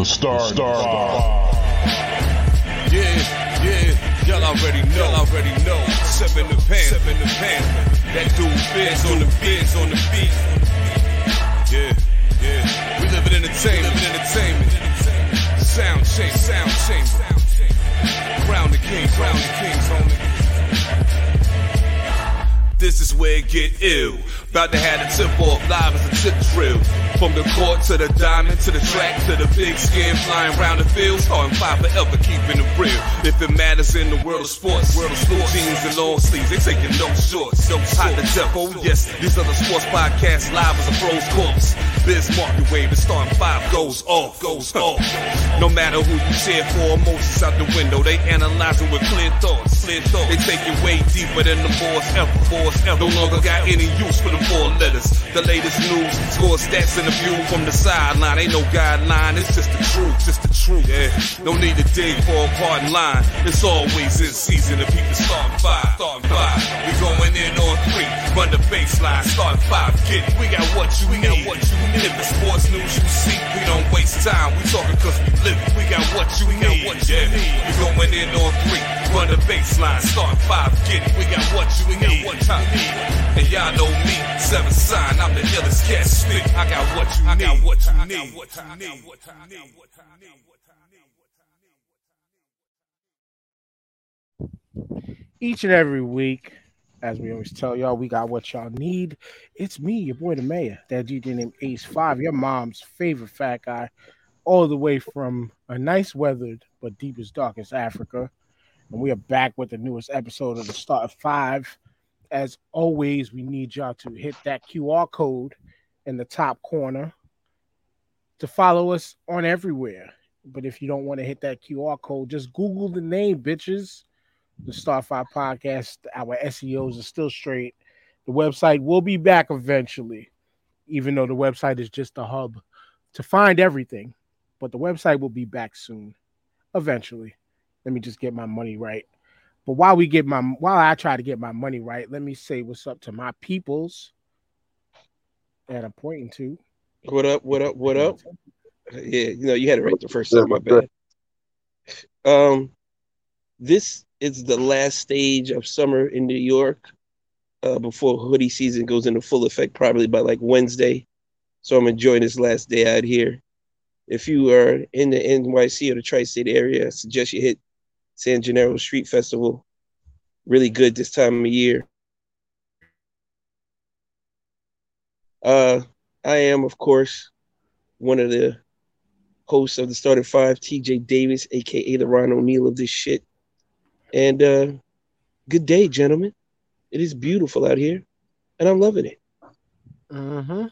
The Star Star. Yeah, yeah, y'all already know, y'all already know. Seven the pan, seven the pan. That dude Biz on the biz on the beat. Yeah, yeah. We live in entertainment, live in entertainment. Sound change, sound change. Crown the king, crown the kings, homie. This is where it get ill. About to have a tip off live as a tip drill. From the court to the diamond to the track to the big skin flying around the field. Starting five forever, keeping it real. If it matters in the world of sports, world of sports, jeans and long sleeves, they taking no shorts. So hot the death, oh yes. These other sports podcasts live as a pros corpse. Biz market wave, the starting five goes off, goes off. No matter who you cheer for, emotions out the window. They analyzing with clear thoughts, clear thoughts. They take it way deeper than the boys ever, boys ever. No longer got any use for the four letters. The latest news, score stats and the view from the sideline. Ain't no guideline, it's just the truth, just the truth. Yeah, no need to dig for a pardon line. It's always in season. The people starting five, starting five. We going in on three, run the baseline, starting five. Get it. We got what you we need. Got what you need. If the sports news you see, we don't waste time. We talking cause we live it. We got what you we need. Got what you yeah. need. We going in on three, run the baseline, starting five. Get it. We got what you we need. What you need. And y'all know me, seven sign. I'm the illest cat spit. I got what you need. I got what you need. What you need. What you need. What you need. each and every week, as we always tell y'all, we got what y'all need. It's me, your boy the mayor, that DJ named Ace Five, your mom's favorite fat guy, all the way from a nice weathered but deepest, darkest Africa. And we are back with the newest episode of the Starting Five. As always, we need y'all to hit that QR code in the top corner to follow us on everywhere. But if you don't want to hit that QR code, just Google the name, bitches the Star Five podcast. Our SEOs are still straight. The website will be back eventually, even though the website is just a hub to find everything. But the website will be back soon, eventually. Let me just get my money right. But while we get my while I try to get my money right, let me say what's up to my peoples that I'm pointing to. What up? What up? What up? Yeah, you know, you had it right the first time. My bad. Um, this is the last stage of summer in New York uh, before hoodie season goes into full effect, probably by like Wednesday. So I'm enjoying this last day out here. If you are in the NYC or the tri-state area, I suggest you hit San Gennaro Street Festival. Really good this time of year. Uh, I am, of course, one of the hosts of the Starting Five, TJ Davis, aka the Ron O'Neal of this shit. And uh, good day, gentlemen. It is beautiful out here, and I'm loving it. Mm-hmm.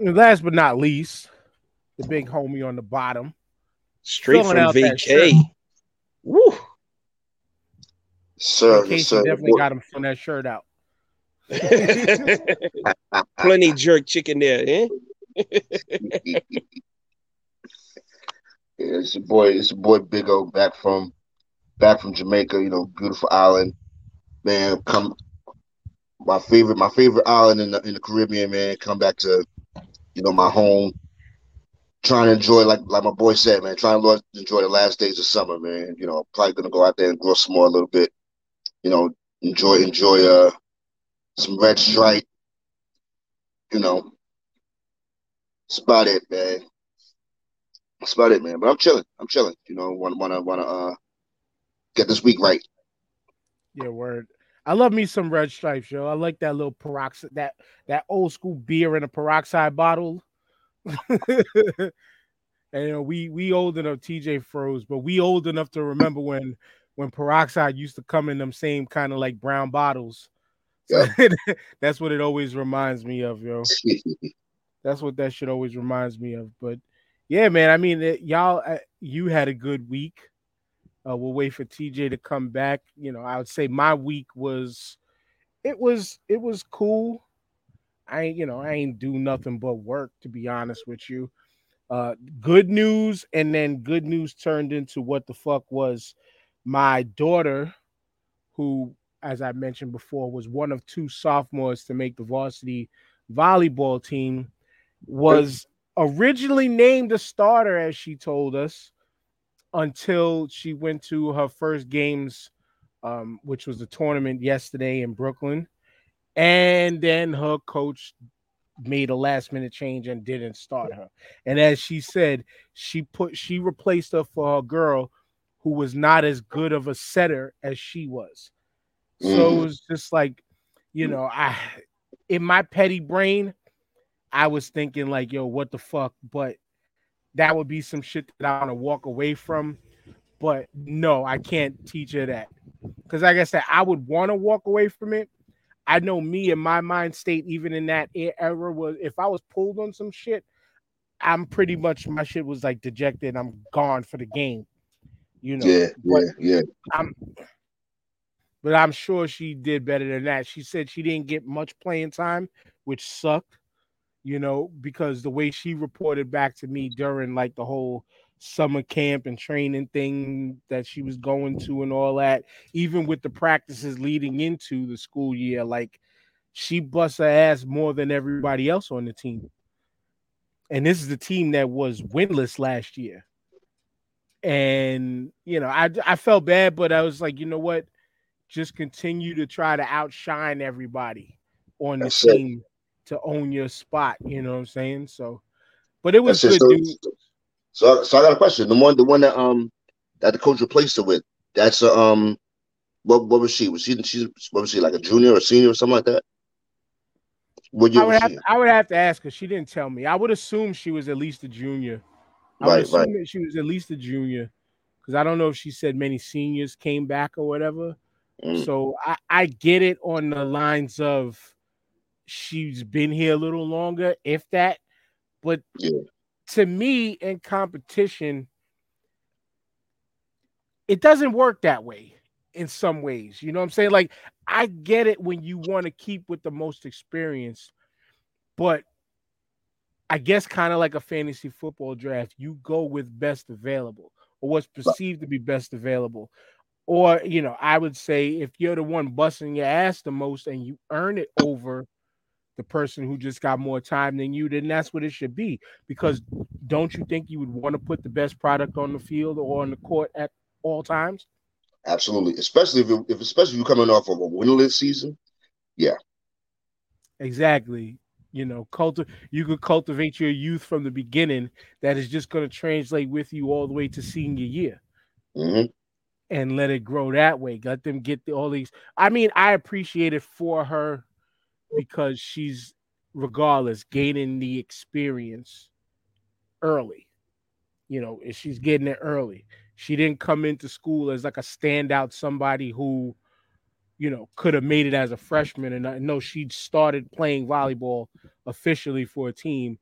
And last but not least, the big homie on the bottom. Straight from vacay. Woo. Sir, Casey sir, definitely got him from that shirt out. Plenty jerk chicken there, eh? yeah, it's a boy. It's a boy, Big O, back from back from Jamaica, you know, beautiful island. Man, come my favorite, my favorite island in the in the Caribbean, man. Come back to, you know, my home. Trying to enjoy, like like my boy said, man. Trying to enjoy the last days of summer, man. You know, probably gonna go out there and grow some more a little bit. You know, enjoy enjoy uh some red stripe. You know, that's about it, man. That's about it, man. But I'm chilling. I'm chilling. You know, wanna wanna wanna uh get this week right. Yeah, word. I love me some red stripes, yo. I like that little peroxide, that that old school beer in a peroxide bottle. and you know, we we old enough. TJ froze, but we old enough to remember when when peroxide used to come in them same kind of like brown bottles. So that's what it always reminds me of, yo. that's what that shit always reminds me of. But yeah, man. I mean, it, y'all, uh, you had a good week. Uh, we'll wait for TJ to come back. You know, I would say my week was, it was it was cool. I ain't you know I ain't do nothing but work to be honest with you. Uh, good news, and then good news turned into what the fuck was my daughter, who, as I mentioned before, was one of two sophomores to make the varsity volleyball team, was originally named a starter, as she told us, until she went to her first games, um, which was the tournament yesterday in Brooklyn. And then her coach made a last minute change and didn't start her. And as she said, she put she replaced her for her girl who was not as good of a setter as she was. So it Mhm. was just like, you know, I in my petty brain, I was thinking like, yo, what the fuck? But that would be some shit that I want to walk away from. But no, I can't teach her that. Because like I said, I would want to walk away from it. I know me and my mind state, even in that era, was if I was pulled on some shit, I'm pretty mm. much my shit was like dejected. I'm gone for the game. You know, Yeah, but yeah, yeah. I'm but I'm sure she did better than that. She said she didn't get much playing time, which sucked, you know, because the way she reported back to me during like the whole summer camp and training thing that she was going to and all that, even with the practices leading into the school year, like she busts her ass more than everybody else on the team. And this is the team that was winless last year. And you know, I I felt bad, but I was like, you know what? Just continue to try to outshine everybody on the it. team to own your spot. You know what I'm saying? So, but it was That's good, dude. So, so I got a question. The one, the one that um that the coach replaced her with. That's a um. What what was she? Was she she what was she like a junior or senior or something like that? What year I would have? I would have to ask her. She didn't tell me. I would assume she was at least a junior. I would Right, assume right. that she was at least a junior because I don't know if she said many seniors came back or whatever. Mm, So I, I get it on the lines of she's been here a little longer, if that. But Yeah. To me, in competition, it doesn't work that way in some ways. You know what I'm saying? Like, I get it when you want to keep with the most experience, but I guess kind of like a fantasy football draft, you go with best available or what's perceived to be best available. Or, you know, I would say if you're the one busting your ass the most and you earn it over the person who just got more time than you, then that's what it should be. Because don't you think you would want to put the best product on the field or on the court at all times? absolutely. Especially if, if especially if you're coming off of a winless season. Yeah, exactly. You know, culti- you could cultivate your youth from the beginning that is just going to translate with you all the way to senior year. hmm and let it grow that way. Let them get the, all these. I mean, I appreciate it for her because she's, regardless, gaining the experience early. You know, if she's getting it early. She didn't come into school as like a standout, somebody who, you know, could have made it as a freshman. And I know she started playing volleyball officially for a team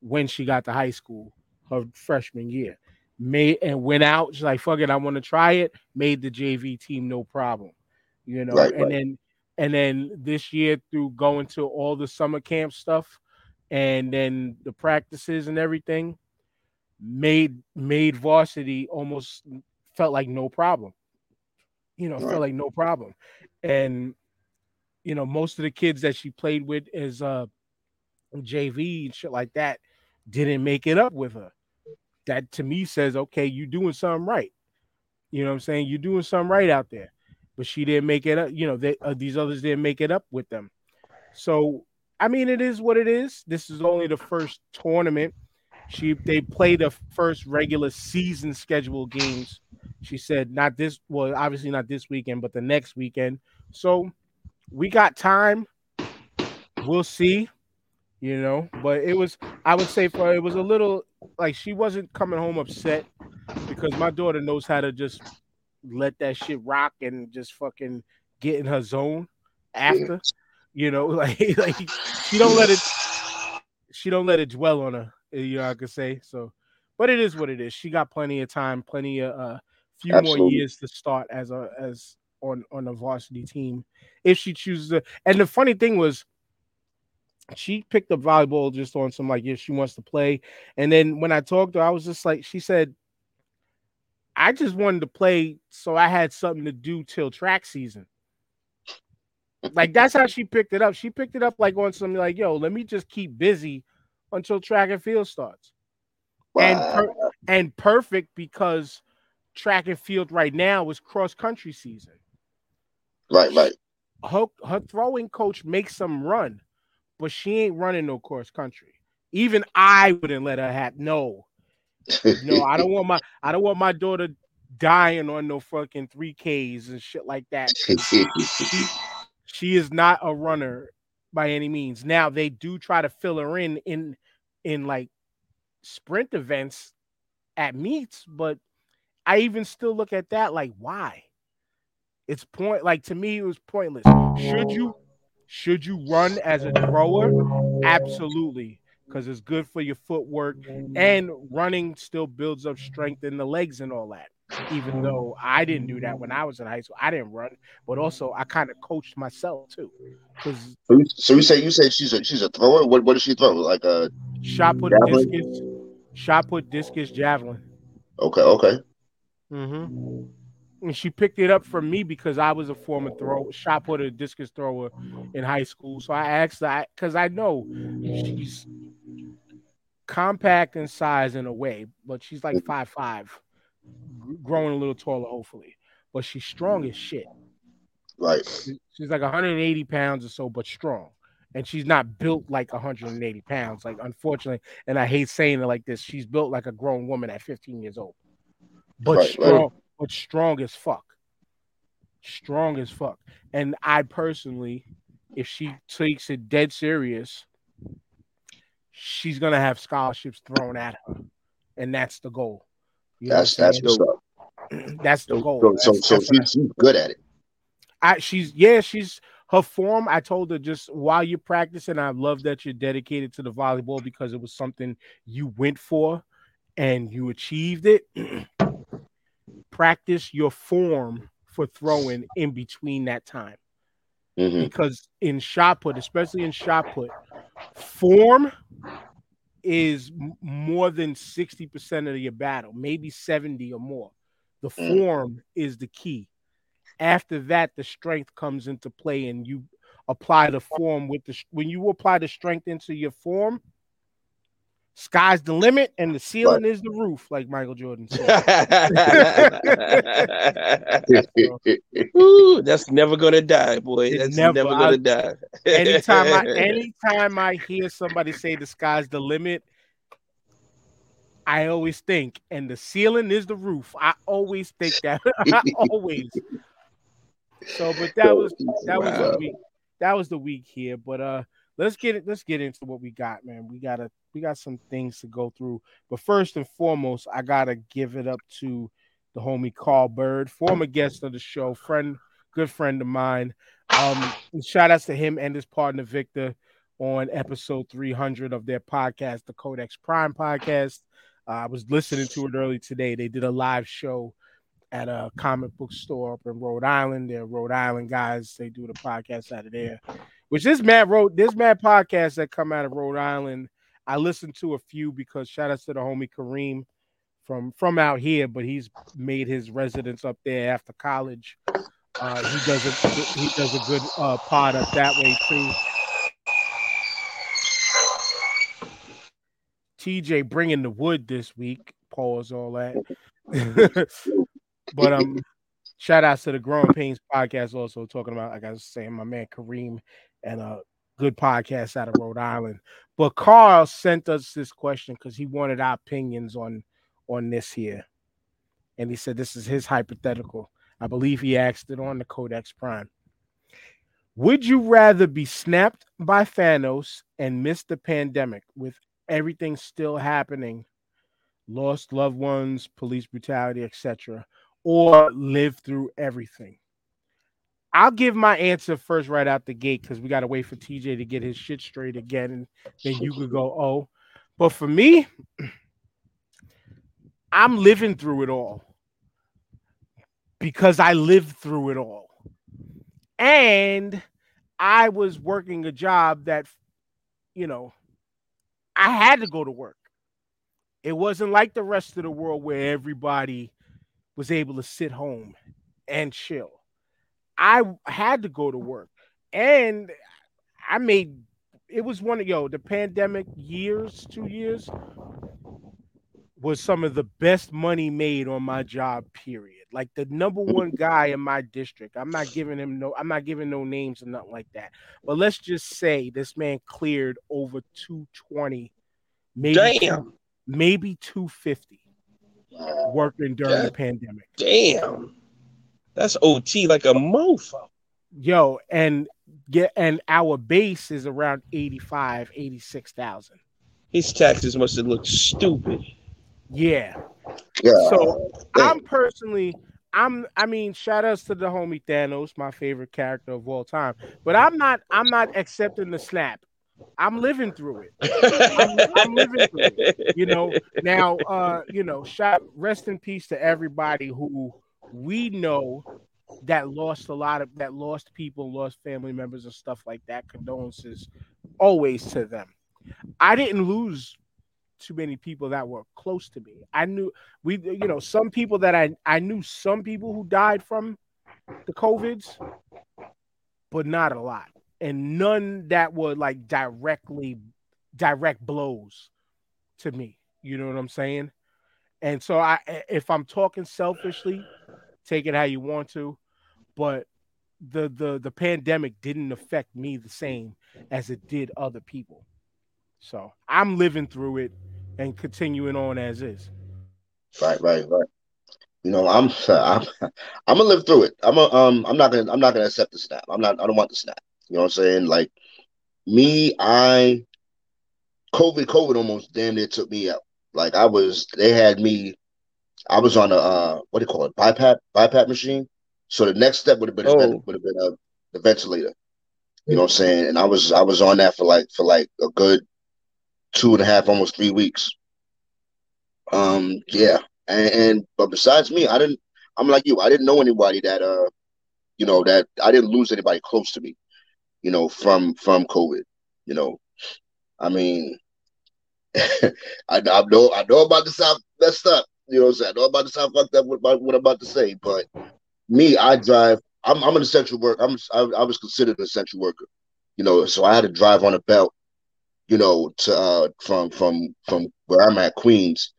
when she got to high school, her freshman year made and went out. She's like, fuck it, I want to try it. Made the JV team no problem. You know, Right, and right. then and then this year through going to all the summer camp stuff and then the practices and everything, made made varsity almost felt like no problem. You know, Right. felt like no problem. And you know, most of the kids that she played with as uh JV and shit like that didn't make it up with her that to me says, okay, you doing something right. You know what I'm saying? You're doing something right out there. But she didn't make it up. You know, they, uh, these others didn't make it up with them. So, I mean, it is what it is. This is only the first tournament. She they play the first regular season schedule games. She said not this well, obviously not this weekend, but the next weekend. So we got time. We'll see. You know, but it was I would say for it was a little like she wasn't coming home upset because my daughter knows how to just let that shit rock and just fucking get in her zone after. You know, like like she don't let it she don't let it dwell on her, you know, I could say. So but it is what it is. She got plenty of time, plenty of uh few more years to start as a as on on a varsity team if she chooses to. And the funny thing was she picked up volleyball just on some like if she wants to play. And then when I talked to her, I was just like, she said, I just wanted to play so I had something to do till track season. Like that's how she picked it up. She picked it up like on some like, yo, let me just keep busy until track and field starts. Wow. And per- and perfect because track and field right now is cross country season. Right, right. Her, her throwing coach makes some run, but she ain't running no cross country. Even I wouldn't let her have no. No, I don't want my I don't want my daughter dying on no fucking 3Ks and shit like that. she, she is not a runner by any means. Now they do try to fill her in in in like sprint events at meets, but I even still look at that like why? It's point like to me it was pointless. Should you should you run as a thrower? Absolutely because it's good for your footwork mm-hmm. and running still builds up strength in the legs and all that. Even mm-hmm. though I didn't do that when I was in high school, I didn't run, but also I kind of coached myself too. Because so you say you say she's a she's a thrower. What what does she throw? Like a shot put javelin? discus, shot put discus javelin. Okay, okay. Mm-hmm. And she picked it up from me because I was a former throw shot putter, discus thrower in high school. So I asked that because I know she's compact in size in a way, but she's like five five, growing a little taller, hopefully. But she's strong as shit. Right. She's like 180 pounds or so, but strong. And she's not built like 180 pounds. Like, unfortunately, and I hate saying it like this, she's built like a grown woman at 15 years old. But right, strong, right. but strong as fuck. Strong as fuck. And I personally, if she takes it dead serious, she's gonna have scholarships thrown at her, and that's the goal. You that's that's what's up. That's the goal. So, that's, so, that's she's, she's good at it. I she's yeah she's her form. I told her just while you're practicing, I love that you're dedicated to the volleyball because it was something you went for and you achieved it. Practice your form for throwing in between that time. Mm-hmm. Because in shot put, especially in shot put, form is more than 60% of your battle, maybe 70 or more. The mm. form is the key. After that, the strength comes into play, and you apply the form with the when you apply the strength into your form, sky's the limit and the ceiling is the roof, like Michael Jordan said. Ooh, that's never gonna die, boy. That's never, never gonna I, die. anytime I anytime I hear somebody say the sky's the limit, I always think, and the ceiling is the roof. I always think that. I always. So, but that was that wow. was the week. That was the week here. But uh let's get it. Let's get into what we got, man. We gotta we got some things to go through. But first and foremost, I gotta give it up to the homie Carl Bird, former guest of the show, friend, good friend of mine. Um, shout outs to him and his partner Victor on episode 300 of their podcast, the Codex Prime podcast. Uh, I was listening to it early today. They did a live show at a comic book store up in Rhode Island. They're Rhode Island guys. They do the podcast out of there. Which this man wrote this mad podcast that come out of Rhode Island. I listened to a few because shout out to the homie Kareem from from out here, but he's made his residence up there after college. Uh, he does a he does a good uh, pod up that way too. TJ bringing the wood this week. Pause all that. but um, shout out to the Growing Pains podcast. Also talking about, like I was saying, my man Kareem and a good podcast out of Rhode Island. But Carl sent us this question because he wanted our opinions on on this here, and he said this is his hypothetical. I believe he asked it on the Codex Prime. Would you rather be snapped by Thanos and miss the pandemic with everything still happening, lost loved ones, police brutality, etc., or live through everything? I'll give my answer first right out the gate because we got to wait for TJ to get his shit straight again, and then you could go, oh. But for me, I'm living through it all because I lived through it all. And I was working a job that, you know, I had to go to work. It wasn't like the rest of the world where everybody was able to sit home and chill I had to go to work, and I made it was one of yo the pandemic years, two years was some of the best money made on my job. Period. Like the number one guy in my district. I'm not giving him no. I'm not giving no names or nothing like that. But let's just say this man cleared over 220, maybe Damn. maybe 250 working during the pandemic. Damn. That's OT like a mofo. Yo, and get and our base is around 85, 86,000. His taxes must have looked stupid. Yeah. Yeah. So damn. I'm personally, I'm. I mean, shout outs to the homie Thanos, my favorite character of all time. But I'm not. I'm not accepting the snap. I'm living through it. I'm- I'm living through it. You know. Now, uh, you know, shout rest in peace to everybody who we know that lost a lot of that lost people, lost family members and stuff like that. Condolences always to them. I didn't lose too many people that were close to me. I knew we, you know, some people that I I knew some people who died from the covids, but not a lot, and none that were like directly direct blows to me. You know what I'm saying? And so I, if I'm talking selfishly, take it how you want to, but the the the pandemic didn't affect me the same as it did other people. So I'm living through it and continuing on as is. Right, right, right. You know, I'm I'm I'm gonna live through it. I'm a, um I'm not gonna I'm not gonna accept the snap. I'm not I don't want the snap. You know what I'm saying? Like me, I COVID COVID almost damn near took me out. Like I was they had me I was on a uh what do you call it, BiPAP BiPAP machine. So the next step would have been a, Oh. would have been a the ventilator. You know what I'm saying? And I was I was on that for like for like a good two and a half, almost three weeks. Um, yeah. And, and but besides me, I didn't I'm like you, I didn't know anybody that uh you know that I didn't lose anybody close to me, you know, from from COVID. You know. I mean I, I know I know about to sound messed up. You know what I'm saying? I know about to sound fucked up with my, what I'm about to say, but me, I drive. I'm I'm an essential worker. I'm I, I was considered an essential worker. You know, so I had to drive on a belt. You know, to uh, from from from where I'm at, Queens,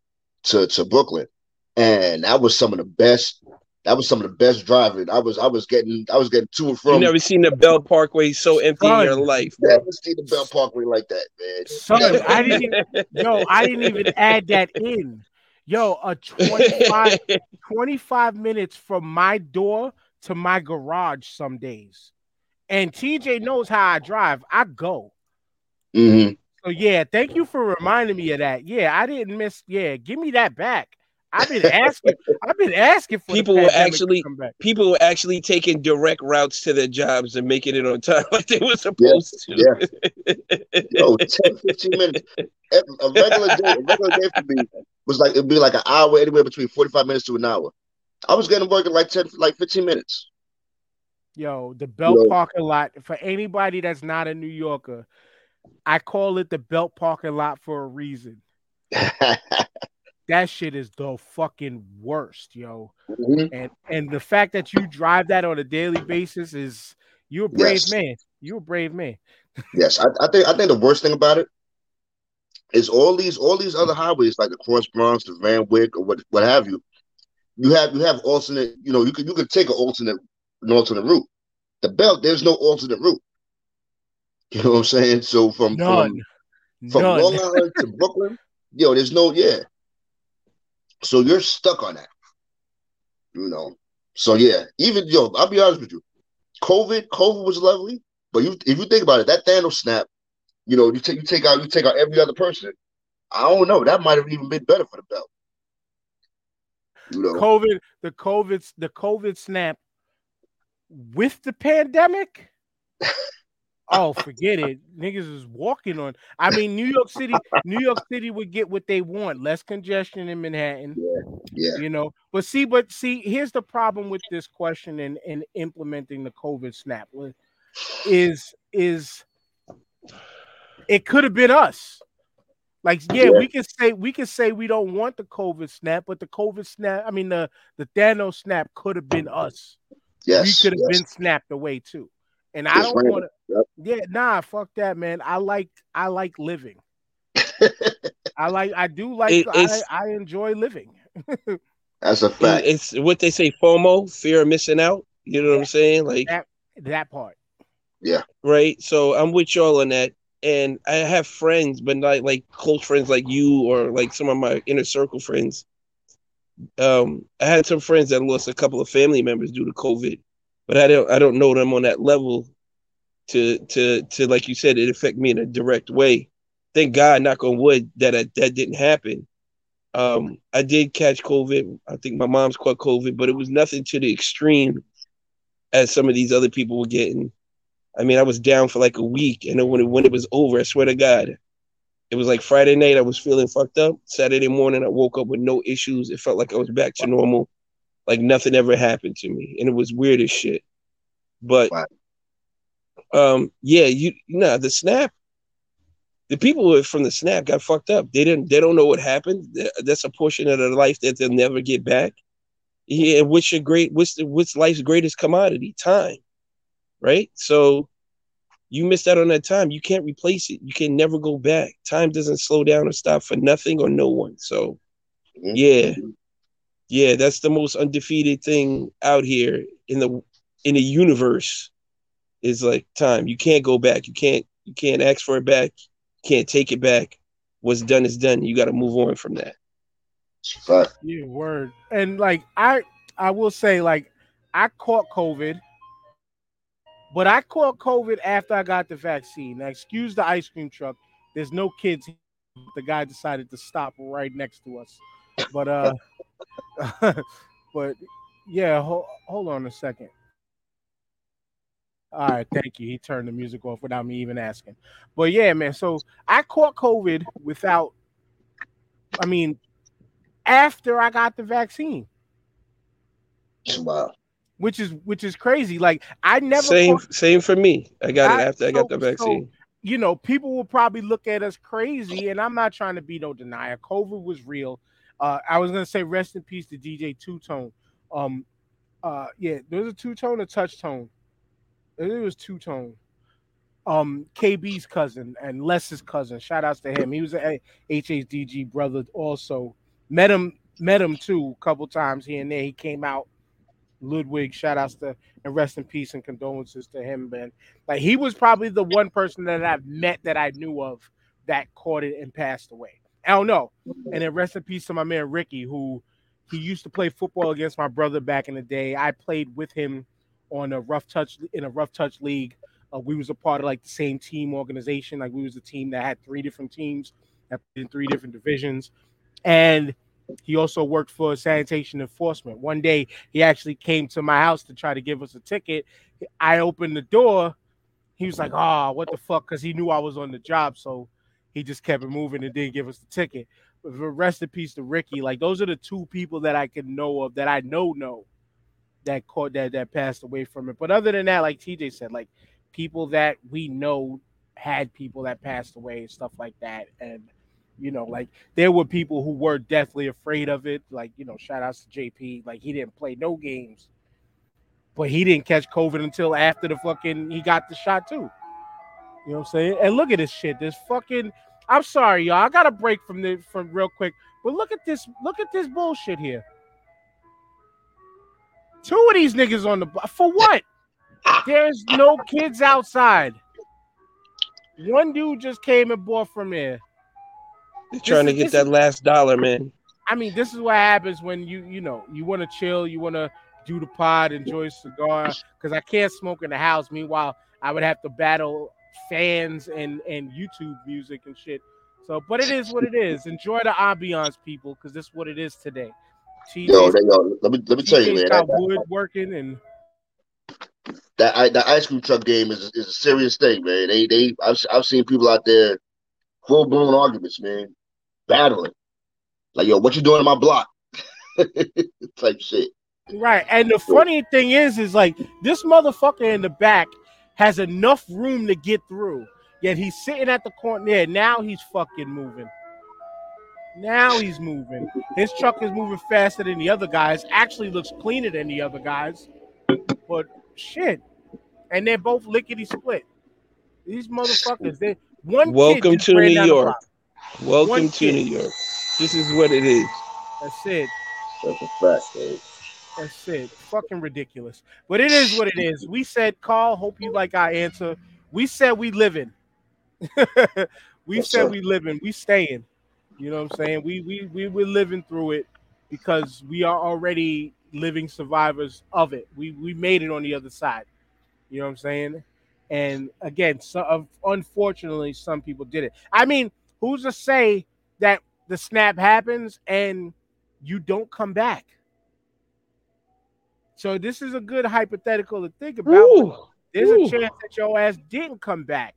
to to Brooklyn, and that was some of the best. That was some of the best driving. I was I was getting I was getting to and from. You from. never seen the Belt Parkway so empty in your life, bro. Never seen the Belt Parkway like that, man. Son, I didn't even, yo, I didn't even add that in. Yo, a 25, 25 minutes from my door to my garage some days. And TJ knows how I drive. I go. Mhm. So yeah, thank you for reminding me of that. Yeah, I didn't miss. Yeah, give me that back. I've been asking. I've been asking for People were actually- People were actually taking direct routes to their jobs and making it on time like they were supposed to. Yo, 10, 15 minutes. A a regular day, a regular day for me was like it'd be like an hour, anywhere between 45 minutes to an hour. I was getting work in like 10, like 15 minutes. Yo, the Belt Yo. parking lot. For anybody that's not a New Yorker, I call it the Belt parking lot for a reason. That shit is the fucking worst, yo. Mhm. And and the fact that you drive that on a daily basis is you're a brave Yes. man. You're a brave man. Yes, I, I think I think the worst thing about it is all these all these other highways like the Cross Bronx, the Van Wyck, or what what have you. You have you have alternate. You know, you could you could take an alternate an alternate route. The belt, there's no alternate route. You know what I'm saying? So from None. from from None. Long Island to Brooklyn, yo, there's no yeah. So you're stuck on that. You know. So yeah, even yo, I'll be honest with you. COVID, COVID was lovely, but you if you think about it, that Thanos snap, you know, you take you take out you take out every other person. I don't know. That might have even been better for the belt. You know, COVID, the COVID, the COVID snap with the pandemic. Oh, forget it. Niggas is walking on. I mean, New York City, New York City would get what they want. Less congestion in Manhattan. yeah, you know but see but see here's the problem with this question and, and implementing the covid snap is is it could have been us like yeah, Yeah. we can say we can say we don't want the covid snap but the covid snap i mean the the thanos snap could have been us yes, we could have yes. been snapped away too and i don't want to Yeah, nah, fuck that, man. I like I like living. I like I do like It- I, I enjoy living. That's a fact. It's what they say FOMO, fear of missing out. You know what I'm saying? Like that part. Yeah. Right? So I'm with y'all on that. And I have friends, but not like close friends like you or like some of my inner circle friends. Um, I had some friends that lost a couple of family members due to COVID, but I don't I don't know them on that level to to to like you said, it affect me in a direct way. Thank God, knock on wood, that I, that didn't happen. Um, I did catch COVID. I think my mom's caught COVID, but it was nothing to the extreme as some of these other people were getting. I mean, I was down for like a week, and then when it, when it was over, I swear to God, it was like Friday night. I was feeling fucked up. Saturday morning, I woke up with no issues. It felt like I was back to normal, like nothing ever happened to me, and it was weird as shit. But, Right. Um, yeah, you nah, the snap. The people from the snap got fucked up. They didn't. They don't know what happened. That's a portion of their life that they'll never get back. Yeah, and what's your great? What's the what's life's greatest commodity? Time, right? So you missed out on that time. You can't replace it. You can never go back. Time doesn't slow down or stop for nothing or no one. So Mhm. yeah, yeah, that's the most undefeated thing out here in the in the universe. Is like time. You can't go back. You can't. You can't ask for it back. You can't take it back. What's done is done. You got to move on from that. It's a. Yeah, word. And like I I will say, like, I caught COVID, but I caught COVID after I got the vaccine. Now, excuse the ice cream truck. There's no kids. The guy decided to stop right next to us. But uh but yeah, hold, hold on a second. All right, thank you. He turned the music off without me even asking. But yeah, man. So I caught COVID without I mean, after I got the vaccine, Wow. which is which is crazy. Like I never same caught- same for me. I got it I- after I got the so- so- vaccine. you know, people will probably look at us crazy, and I'm not trying to be no denier. COVID was real. Uh, I was gonna say rest in peace to DJ Two Tone. Um, uh, yeah, there's a two tone, a touch tone. It was two tone. Um, KB's cousin and Les's cousin. Shout outs to him. He was a HHDG brother. Also met him, met him too a couple times here and there. He came out. Ludwig, shout outs to and rest in peace and condolences to him, man. Like he was probably the one person that I've met that I knew of that caught it and passed away. I don't know. And then rest in peace to my man Ricky, who he used to play football against my brother back in the day. I played with him on a rough touch in a rough touch league. Uh, we was a part of like the same team organization. Like we was a team that had three different teams that in three different divisions. And he also worked for sanitation enforcement. One day he actually came to my house to try to give us a ticket. I opened the door. He was like, "Oh, what the fuck?" Because he knew I was on the job, so he just kept it moving and didn't give us the ticket. But the rest in peace to Ricky. Like those are the two people that I can know of that I know know that caught that that passed away from it. But other than that, like TJ said, like people that we know had people that passed away and stuff like that, and you know, like there were people who were deathly afraid of it. Like you know, shout outs to JP. Like he didn't play no games but he didn't catch COVID until after the fucking he got the shot too. You know what I'm saying? And look at this shit. This fucking I'm sorry, y'all. I got a break from the from real quick. But look at this, look at this bullshit here. Two of these niggas on the for what? There's no kids outside. One dude just came and bought from there. They're trying to is- get this that is- last dollar, man. I mean, this is what happens when you you know you want to chill, you want to do the pod, enjoy a cigar. Because I can't smoke in the house. Meanwhile, I would have to battle fans and and YouTube music and shit. So, but it is what it is. Enjoy the ambiance, people, because this is what it is today. Yo, yo, let me let me tell you, man. got wood working, and that, that, that ice cream truck game is is a serious thing, man. They they I've I've seen people out there full blown arguments, man, battling. Like, yo, what you doing in my block? Type shit. right. And the funny thing is, is like this motherfucker in the back has enough room to get through. Yet he's sitting at the corner there. Now he's fucking moving. Now he's moving. His truck is moving faster than the other guys. Actually looks cleaner than the other guys. But shit. And they're both lickety split. These motherfuckers, they one. Welcome kid to New York. Welcome One to kid. New York. This is what it is. That's it. That's a fact, man. That's it. Fucking ridiculous. But it is what it is. We said, Carl, hope you like our answer. We said we living. we Yes, said sir. we living. We staying. You know what I'm saying? We we we we're living through it because we are already living survivors of it. We we made it on the other side. You know what I'm saying? And again, so unfortunately, some people did it. I mean, who's to say that the snap happens and you don't come back? So this is a good hypothetical to think about. Ooh. There's Ooh. a chance that your ass didn't come back.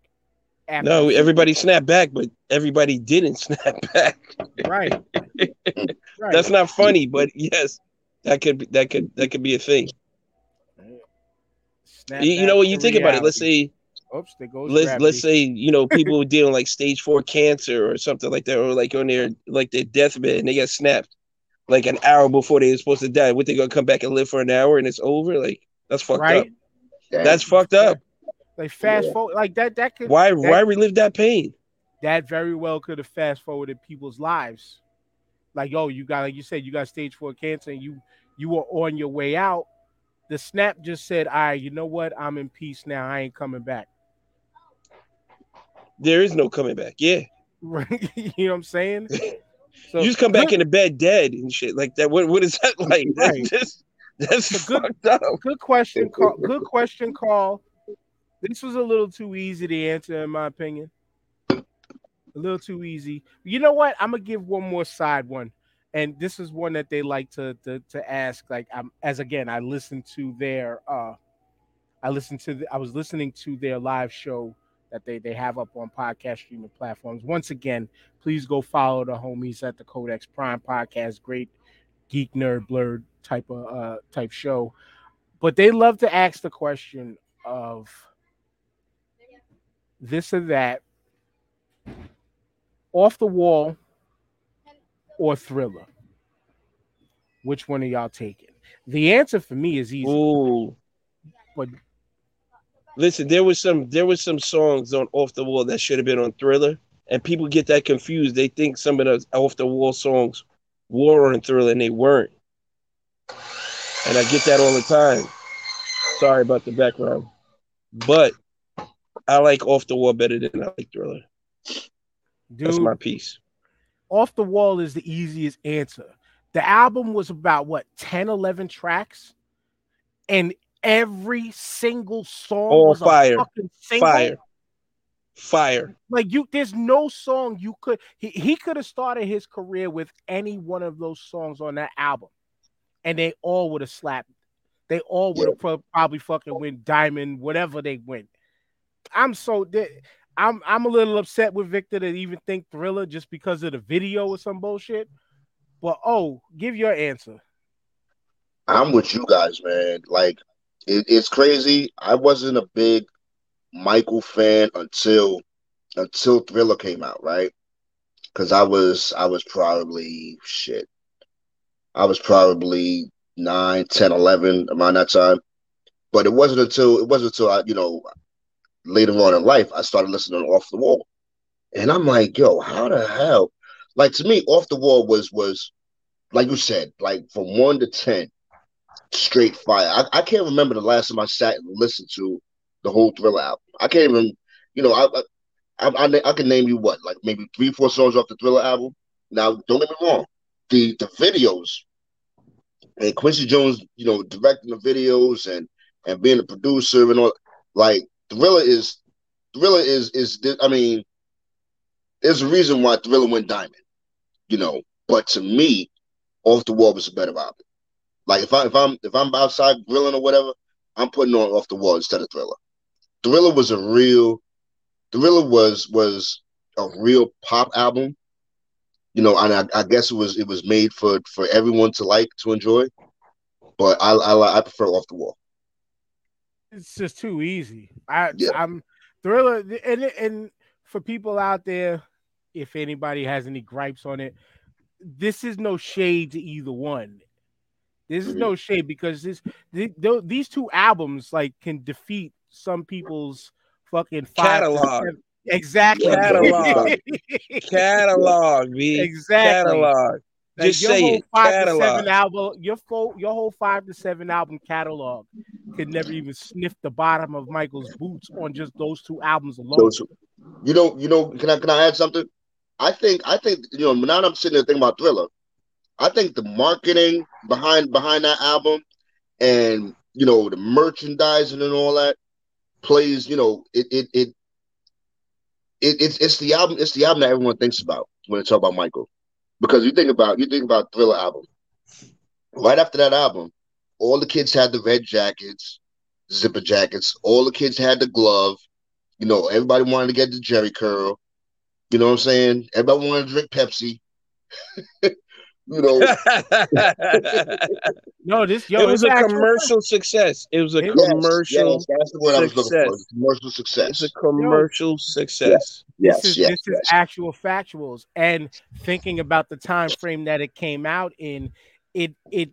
After No, everybody snapped back, but everybody didn't snap back. right. right. That's not funny, but yes, that could be, that could that could be a thing. Snap You, you know what you think about it, let's say Oops, there goes let's gravity. let's say you know people were dealing like stage four cancer or something like that, or like on their like their deathbed and they got snapped like an hour before they were supposed to die. What they gonna come back and live for an hour and it's over? Like that's fucked right. up. Damn. That's fucked up. Like fast Yeah. forward, like that. That could Why that, why relive that pain? that very well could have fast forwarded people's lives. Like, oh, you got like you said, you got stage four cancer, and you you were on your way out. The snap just said, "All right, you know what? I'm in peace now. I ain't coming back." There is no coming back. Yeah, Right? you know what I'm saying? So you just come back good, in the bed dead and shit like that. What what is that like? That's just that's good- fucked up. good question, Carl. Good question, Carl. This was a little too easy to answer, in my opinion. A little too easy. You know what? I'm gonna give one more side one, and this is one that they like to to, to ask. Like, I'm as again, I listened to their uh, I listened to the, I was listening to their live show that they they have up on podcast streaming platforms. Once again, please go follow the homies at the Codex Prime Podcast. Great geek nerd blurred type of uh type show but they love to ask the question of this or that off the wall or thriller which one are y'all taking the answer for me is easy Ooh. But- listen, there was some there was some songs on Off the Wall that should have been on Thriller, and people get that confused. They think some of those Off the Wall songs were on Thriller, and they weren't. And I get that all the time. Sorry about the background, but I like Off the Wall better than I like Thriller. That's my piece. off the wall is the easiest answer the album was about what 10 11 tracks and every single song All was fire. a fucking single. Fire, fire. Like you, there's no song you could. He, he could have started his career with any one of those songs on that album, and they all would have slapped. They all would have pro- probably fucking win diamond, whatever they win. I'm so. I'm I'm a little upset with Victor to even think Thriller just because of the video or some bullshit. But oh, give your answer. I'm with you guys, man. Like it, it's crazy. I wasn't a big Michael fan until until Thriller came out, right? Because I was I was probably shit. I was probably 9, 10, 11 around that time. But it wasn't until it wasn't until I, you know, later on in life I started listening to Off the Wall. And I'm like, yo, how the hell? Like to me, Off the Wall was was like you said, like from one to ten, straight fire. I, I can't remember the last time I sat and listened to the whole Thriller album. I can't even, you know, I I, I, I, I can name you what, like maybe three, four songs off the Thriller album. Now, don't get me wrong, the the videos and Quincy Jones, you know, directing the videos and and being a producer and all, like Thriller is Thriller is is I mean, there's a reason why Thriller went diamond, you know. But to me, Off the Wall was a better album. Like if I if I'm if I'm outside grilling or whatever, I'm putting on Off the Wall instead of Thriller. Thriller was a real Thriller was was a real pop album. You know, and I, I guess it was it was made for for everyone to like to enjoy. But I I, I prefer Off the Wall. It's just too easy. I Yeah. I'm thriller and and for people out there, if anybody has any gripes on it, this is no shade to either one. This is no mm-hmm. shade because this th- th- these two albums like can defeat some people's fucking five Catalog. Exactly. Catalog. Catalog, B. exactly. Catalog. Like, Just your say whole it. five to seven album, your full, your whole five to seven album catalog could never even sniff the bottom of Michael's boots on just those two albums alone. Those, you know, you know. Can I can I add something? I think I think you know. Now that I'm sitting there thinking about Thriller, I think the marketing behind behind that album, and you know the merchandising and all that plays. You know, it it it. It, it's it's the album it's the album that everyone thinks about when they talk about Michael, because you think about you think about Thriller album. Right after that album, all the kids had the red jackets, zipper jackets. All the kids had the glove. You know, everybody wanted to get the Jheri curl. You know what I'm saying? Everybody wanted to drink Pepsi. you know, no, this yo, it was a actual- commercial success. It was a Yes, commercial. Yes, that's the word I was looking for. success. It's a commercial success. Yes, this is yes, this yes. is actual factuals and thinking about the time frame that it came out in it it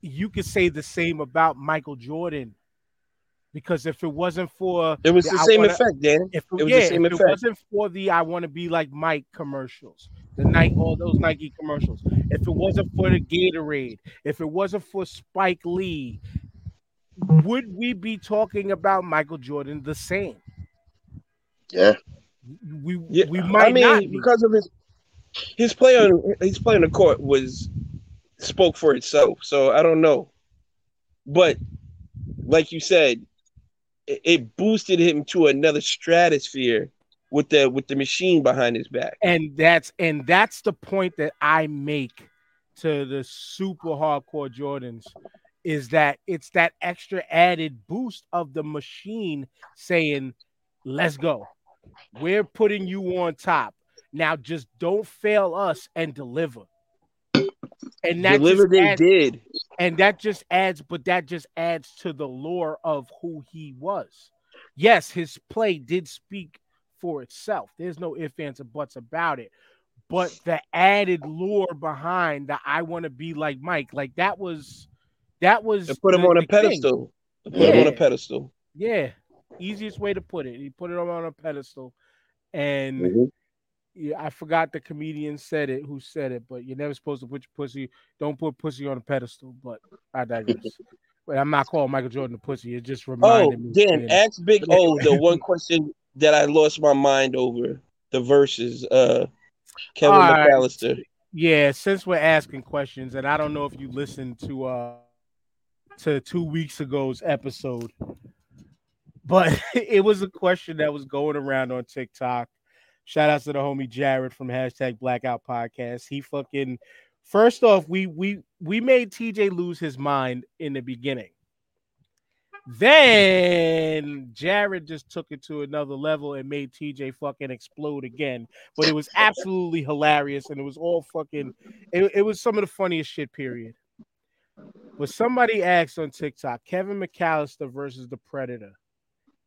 you could say the same about michael jordan because if it wasn't for It was the I same wanna- effect, Dan. if It was yeah, the same if it wasn't for the I want to be like Mike commercials, the night all those Nike commercials, if it wasn't for the Gatorade, if it wasn't for Spike Lee, would we be talking about Michael Jordan the same? Yeah. We Yeah, we might I mean, not be. because of his his play on his play on the court was spoke for itself. So I don't know, but like you said, it, it boosted him to another stratosphere with the with the machine behind his back. and that's and that's the point that I make to the super hardcore Jordans is that it's that extra added boost of the machine saying, "Let's go, we're putting you on top now. Just don't fail us and deliver." And that Deliver they adds, did. and that just adds, but that just adds to the lore of who he was. Yes, his play did speak for itself. There's no ifs, ands, or buts about it. But the added lore behind the I want to be like Mike, like that was that was To put him the- on a pedestal. Put him on a Yeah. pedestal. Yeah. Easiest way to put it. He put it on a pedestal. And Mhm. yeah, I forgot the comedian said it, who said it, but you're never supposed to put your pussy, don't put pussy on a pedestal. But I digress. but I'm not calling Michael Jordan a pussy. It just Oh, reminded me. Dan, ask Big O the one question that I lost my mind over the verses. Uh, Kevin All right. McAllister. Yeah, since we're asking questions, and I don't know if you listened to uh to two weeks ago's episode, but it was a question that was going around on TikTok. Shout out to the homie Jared from hashtag Blackout Podcast. He fucking first off, we we we made TJ lose his mind in the beginning. Then Jared just took it to another level and made TJ fucking explode again. But it was absolutely hilarious and it was all fucking it, it was some of the funniest shit, period. But somebody asked on TikTok, Kevin McAllister versus the Predator.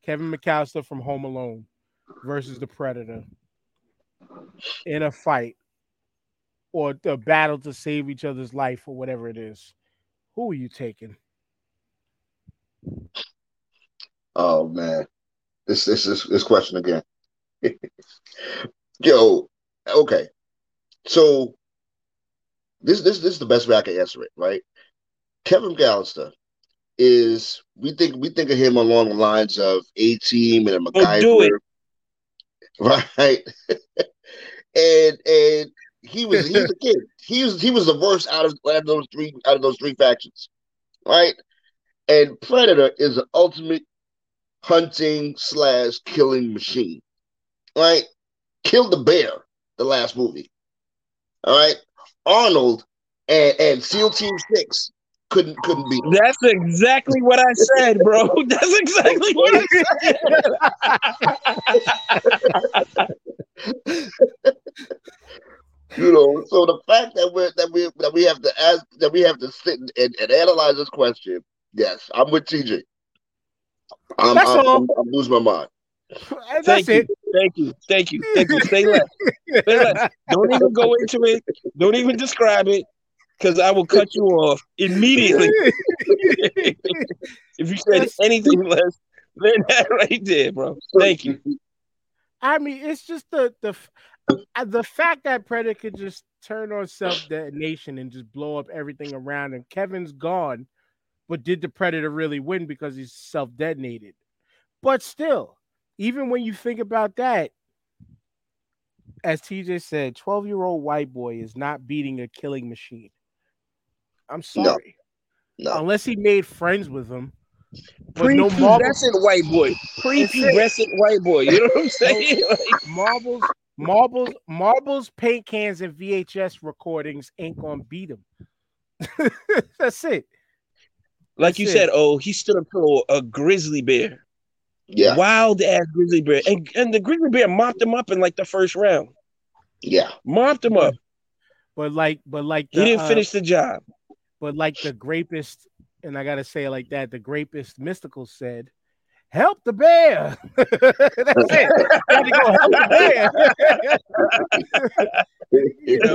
Kevin McAllister from Home Alone versus the Predator in a fight or a battle to save each other's life or whatever it is. Who are you taking? Oh man, this this this this question again. Yo, okay, so this this this is the best way I can answer it, right? Kevin McAllister is we think we think of him along the lines of A Team and a Oh, do it. MacGyver, right? and and he was he was a kid. He was he was the worst out of, out of those three out of those three factions, right? And Predator is an ultimate hunting slash killing machine, right? Killed the bear, the last movie, all right. Arnold and and SEAL Team Six couldn't couldn't beat him. That's exactly what I said, bro. That's exactly what I said. You know, so the fact that we're that we that we have to ask that we have to sit and, and analyze this question, yes, I'm with TJ. I'm, That's I'm, all. I'm, I'm losing my mind. That's Thank it. you. Thank you. Thank you. Thank you. Say less. Say less. Don't even go into it. Don't even describe it. Because I will cut you off immediately if you said Yes. anything less Man, that right there, bro. Thank you. I mean, it's just the the uh, the fact that Predator could just turn on self detonation and just blow up everything around, and Kevin's gone. But did the Predator really win because he's self detonated? But still, even when you think about that, as TJ said, 12 year old white boy is not beating a killing machine. I'm sorry. No. No. Unless he made friends with him. But Pre no marbles, white boy. Pre pubescent white boy. You know what I'm saying? Marbles, marbles, marbles, paint cans, and VHS recordings ain't gonna beat him. That's it. Like you That's said, oh, he stood up to a grizzly bear. Yeah, Wild ass grizzly bear. And, and the grizzly bear mopped him up in like the first round. yeah. Mopped him up. But like, but like He didn't uh, finish the job. But like the grapist, and I gotta say it like that, the grapist Mystikal said, "Help the bear." That's it. You had to go help the bear. You know?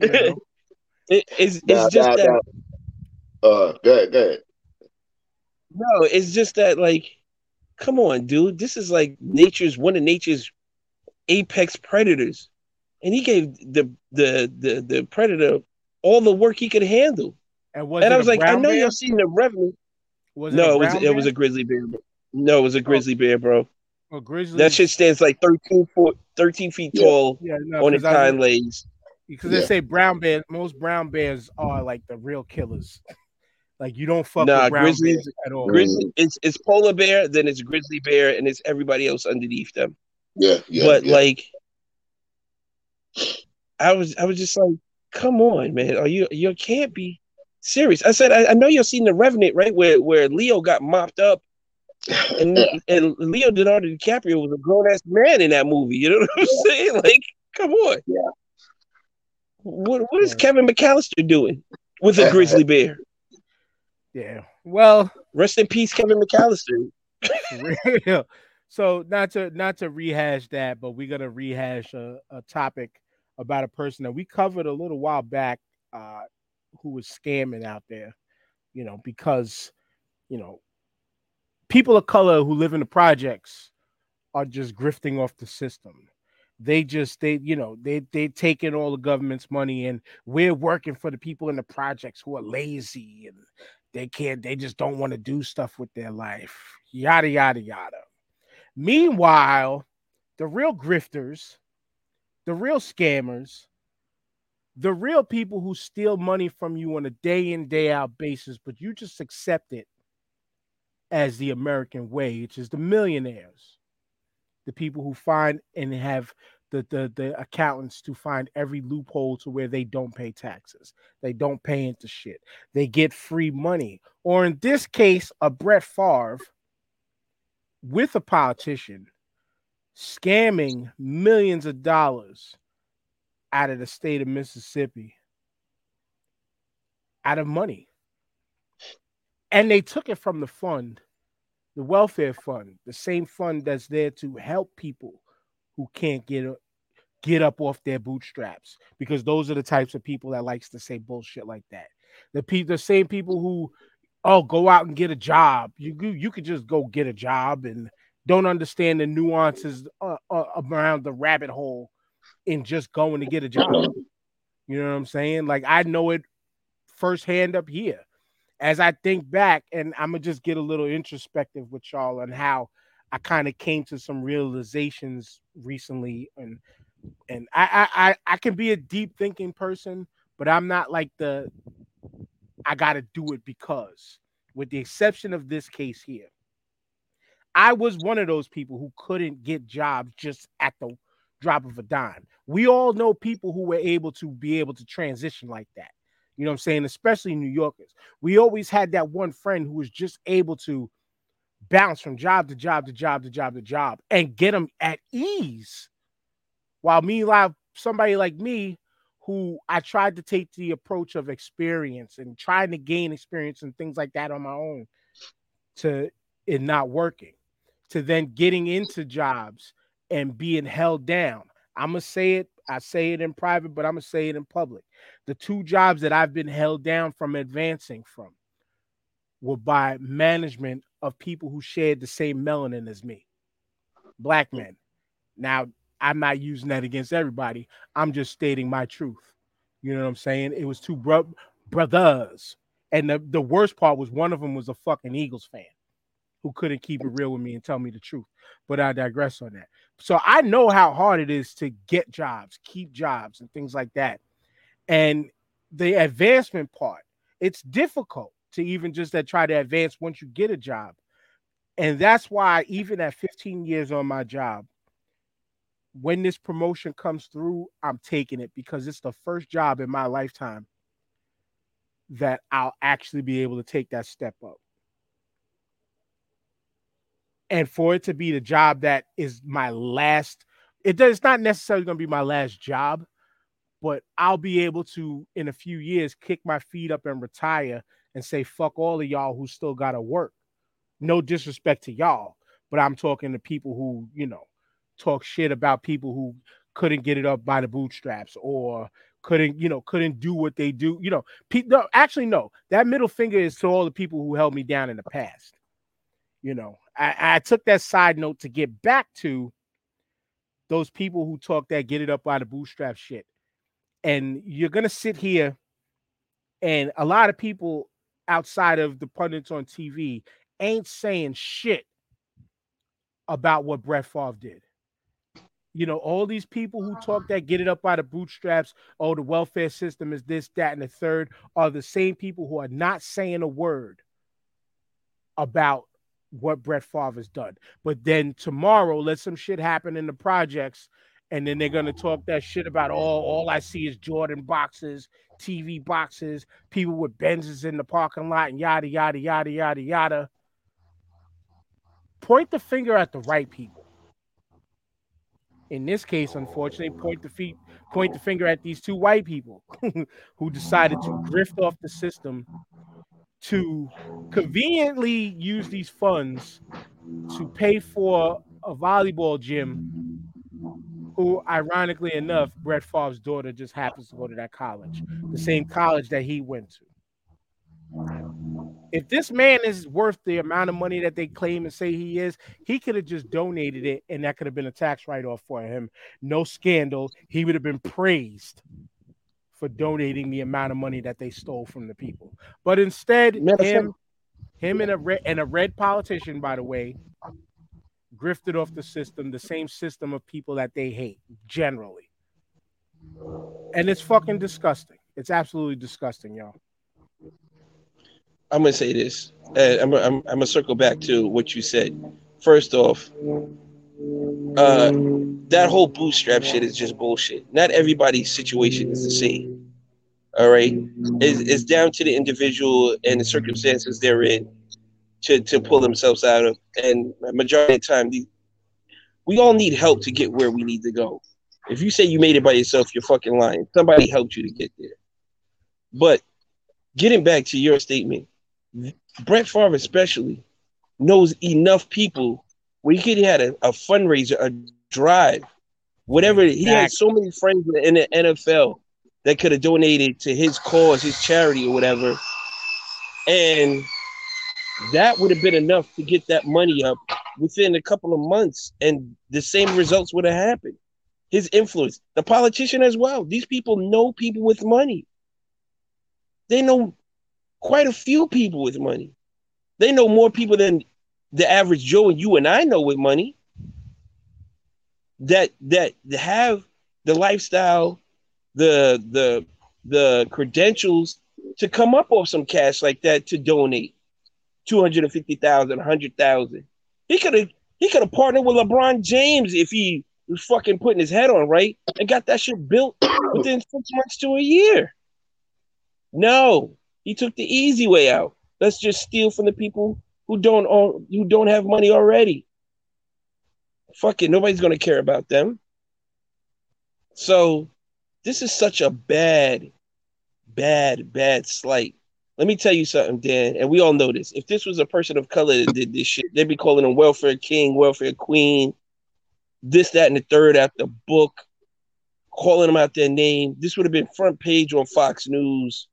You know? It- it's it's Nah, just nah, that nah. Uh, go ahead, go ahead. no, it's just that like, come on, dude. This is like nature's one of nature's apex predators, and he gave the the the the predator all the work he could handle. And was and it I a was like, I know y'all seen the Revenant. Was no, it it was brown it was a grizzly bear. No, it was a grizzly bear, bro. a grizzly. That shit stands like 13 foot, 13 feet Yeah. tall yeah, no, on its because hind legs. because they say brown bears. Most brown bears are like the real killers. Like you don't fuck Nah, with brown grizzlies- bears at all. Grizzly, it's it's polar bear, then it's grizzly bear, and it's everybody else underneath them. Yeah, yeah. but yeah. like, I was I was just like, come on, man, are you you can't be serious? I said I, I know you've seen the Revenant, right? Where where Leo got mopped up, and and Leo Leonardo DiCaprio was a grown ass man in that movie. You know what I'm saying? Like, come on. Yeah. What what is Yeah. Kevin McAllister doing with a grizzly bear? Yeah. Well, Rest in peace, Kevin McAllister. real. So not to not to rehash that, but we're gonna rehash a, a topic about a person that we covered a little while back, uh, who was scamming out there, you know, because you know people of color who live in the projects are just grifting off the system. They just they you know they they taking all the government's money and we're working for the people in the projects who are lazy and they can't they just don't want to do stuff with their life. Yada yada yada. Meanwhile the real grifters the real scammers the real people who steal money from you on a day in day out basis but you just accept it as the american way which is the millionaires the people who find and have the, the the accountants to find every loophole to where they don't pay taxes they don't pay into shit they get free money. Or in this case, a Brett Favre with a politician scamming millions of dollars out of the state of Mississippi out of money. And they took it from the fund, the welfare fund, the same fund that's there to help people who can't get get up off their bootstraps because those are the types of people that likes to say bullshit like that. The pe- the same people who oh go out and get a job. You you, you could just go get a job and don't understand the nuances uh, uh, around the rabbit hole in just going to get a job. You know what i'm saying? Like i know it firsthand up here. As i think back and i'm gonna just get a little introspective with y'all on how i kind of came to some realizations recently and and I, I i i can be a deep thinking person but i'm not like the I got to do it because, with the exception of this case here, I was one of those people who couldn't get jobs just at the drop of a dime. We all know people who were able to be able to transition like that. You know what I'm saying? Especially New Yorkers. We always had that one friend who was just able to bounce from job to job to job to job to job and get them at ease. While meanwhile, somebody like me who I tried to take the approach of experience and trying to gain experience and things like that on my own to it not working, to then getting into jobs and being held down. I'm gonna say it, I say it in private, but I'm gonna say it in public. The two jobs that I've been held down from advancing from were by management of people who shared the same melanin as me, black hmm. men. Now, I'm not using that against everybody. I'm just stating my truth. You know what I'm saying? It was two bro- brothers. And the, the worst part was one of them was a fucking Eagles fan who couldn't keep it real with me and tell me the truth. But I digress on that. So I know how hard it is to get jobs, keep jobs, and things like that. And the advancement part, it's difficult to even just that try to advance once you get a job. And that's why, even at 15 years on my job, when this promotion comes through, I'm taking it because it's the first job in my lifetime that I'll actually be able to take that step up. And for it to be the job that is my last, it does it's not necessarily going to be my last job, but I'll be able to in a few years kick my feet up and retire and say fuck all of y'all who still got to work. No disrespect to y'all, but I'm talking to people who, you know, talk shit about people who couldn't get it up by the bootstraps or couldn't you know couldn't do what they do you know. Pe- no, actually no. That middle finger is to all the people who held me down in the past you know. I, I took that side note to get back to those people who talk that get it up by the bootstrap shit. And you're gonna sit here and a lot of people outside of the pundits on tv ain't saying shit about what brett Favre did you know, all these people who talk that get it up by the bootstraps, oh, the welfare system is this, that, and the third, are the same people who are not saying a word about what Brett Favre has done. But then tomorrow, let some shit happen in the projects, and then they're gonna talk that shit about all. All I see is Jordan boxes, TV boxes, people with Benzes in the parking lot, and yada yada yada yada yada. Point the finger at the right people in this case, unfortunately, point the feet, point the finger at these two white people who decided to drift off the system to conveniently use these funds to pay for a volleyball gym. Who, ironically enough, Brett Favre's daughter just happens to go to that college, the same college that he went to if this man is worth the amount of money that they claim and say he is, he could have just donated it and that could have been a tax write off for him. No scandal. He would have been praised for donating the amount of money that they stole from the people. But instead, him, him and a red and a red politician, by the way, grifted off the system, the same system of people that they hate generally. And it's fucking disgusting. It's absolutely disgusting, y'all. I'm gonna say this. I'm, I'm, I'm gonna circle back to what you said. First off, uh, that whole bootstrap shit is just bullshit. Not everybody's situation is the same. All right, it's, it's down to the individual and the circumstances they're in to to pull themselves out of. And majority of the time, we all need help to get where we need to go. If you say you made it by yourself, you're fucking lying. Somebody helped you to get there. But getting back to your statement, Brett Favre especially knows enough people where he could have had a, a fundraiser, a drive, whatever. He had so many friends in the NFL that could have donated to his cause, his charity, or whatever. And that would have been enough to get that money up within a couple of months, and the same results would have happened. His influence, the politician as well. These people know people with money. They know quite a few people with money. They know more people than the average Joe and you and I know with money. That that have the lifestyle, the the the credentials to come up with some cash like that to donate 250,000, 100,000. He could have he could have partnered with LeBron James if he was fucking putting his head on right and got that shit built within six months to a year. No, he took the easy way out. Let's just steal from the people who don't who don't have money already. Fuck it, nobody's gonna care about them. So this is such a bad, bad, bad slight. Let me tell you something, Dan, and we all know this. If this was a person of color that did this shit, they'd be calling him welfare king, welfare queen, this, that, and the third after book, calling them out their name. This would have been front page on Fox News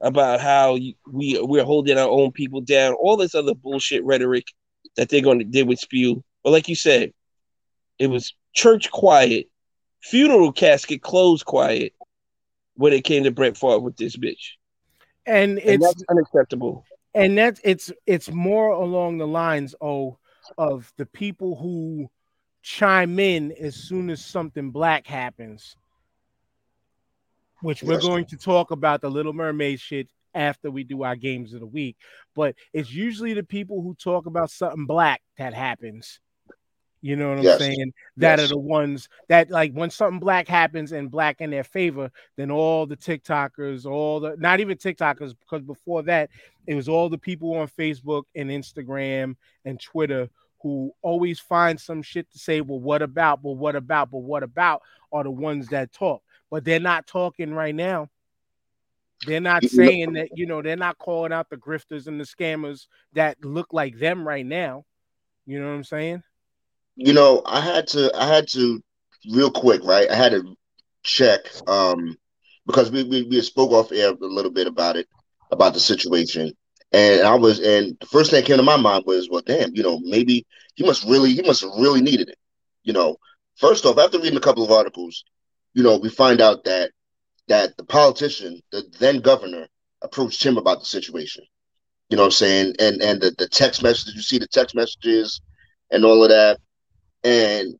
about how we we're holding our own people down, all this other bullshit rhetoric that they're going to they would spew. But like you said, it was church quiet, funeral casket closed quiet when it came to Brett Favre with this bitch. And it's And that's unacceptable. and that's it's it's more along the lines oh of the people who chime in as soon as something black happens. Which we're going to talk about the little mermaid shit after we do our games of the week. But it's usually the people who talk about something black that happens you know what i'm Yes. saying that Yes. are the ones that like when something black happens and black in their favor then all the tiktokers all the not even tiktokers because before that it was all the people on Facebook and Instagram and Twitter who always find some shit to say, well, what about, but what about, but what about are the ones that talk. But they're not talking right now. They're not saying that, you know, they're not calling out the grifters and the scammers that look like them right now. You know what I'm saying? You know, I had to, I had to, real quick, right? I had to check, um, because we we, we spoke off air a little bit about it, about the situation, and I was, and the first thing that came to my mind was, well, damn, you know, maybe he must really, he must have really needed it, you know. First off, after reading a couple of articles, you know, we find out that that the politician, the then governor, approached him about the situation. You know what I'm saying? And and the, the text messages, you see the text messages and all of that. And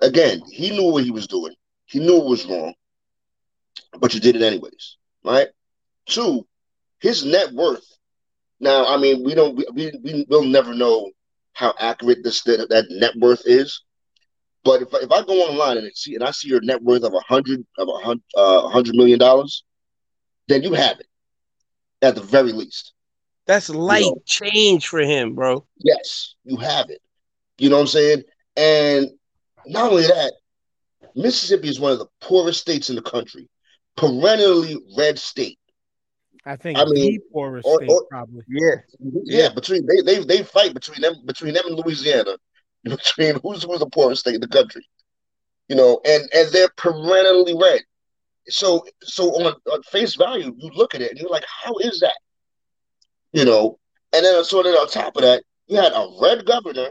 again, he knew what he was doing. He knew it was wrong, but you did it anyways, right? Two, his net worth. Now, I mean, we don't, we, we, will never know how accurate this that, that net worth is. But if, I- if I go online and I see and I see your net worth of a hundred of a hundred uh, hundred million dollars, then you have it at the very least. That's light know. change for him, bro. Yes, you have it. You know what I'm saying? And not only that, Mississippi is one of the poorest states in the country, perennially red state. I think I mean, the poorest or- state or- probably. Yeah. Yeah, between they they they fight between them between them and Louisiana, between who's who's the poorest state in the country. You know, and and they're perennially red. So so on, on face value, you look at it and you're like, how is that? You know, and then sort of on top of that, you had a red governor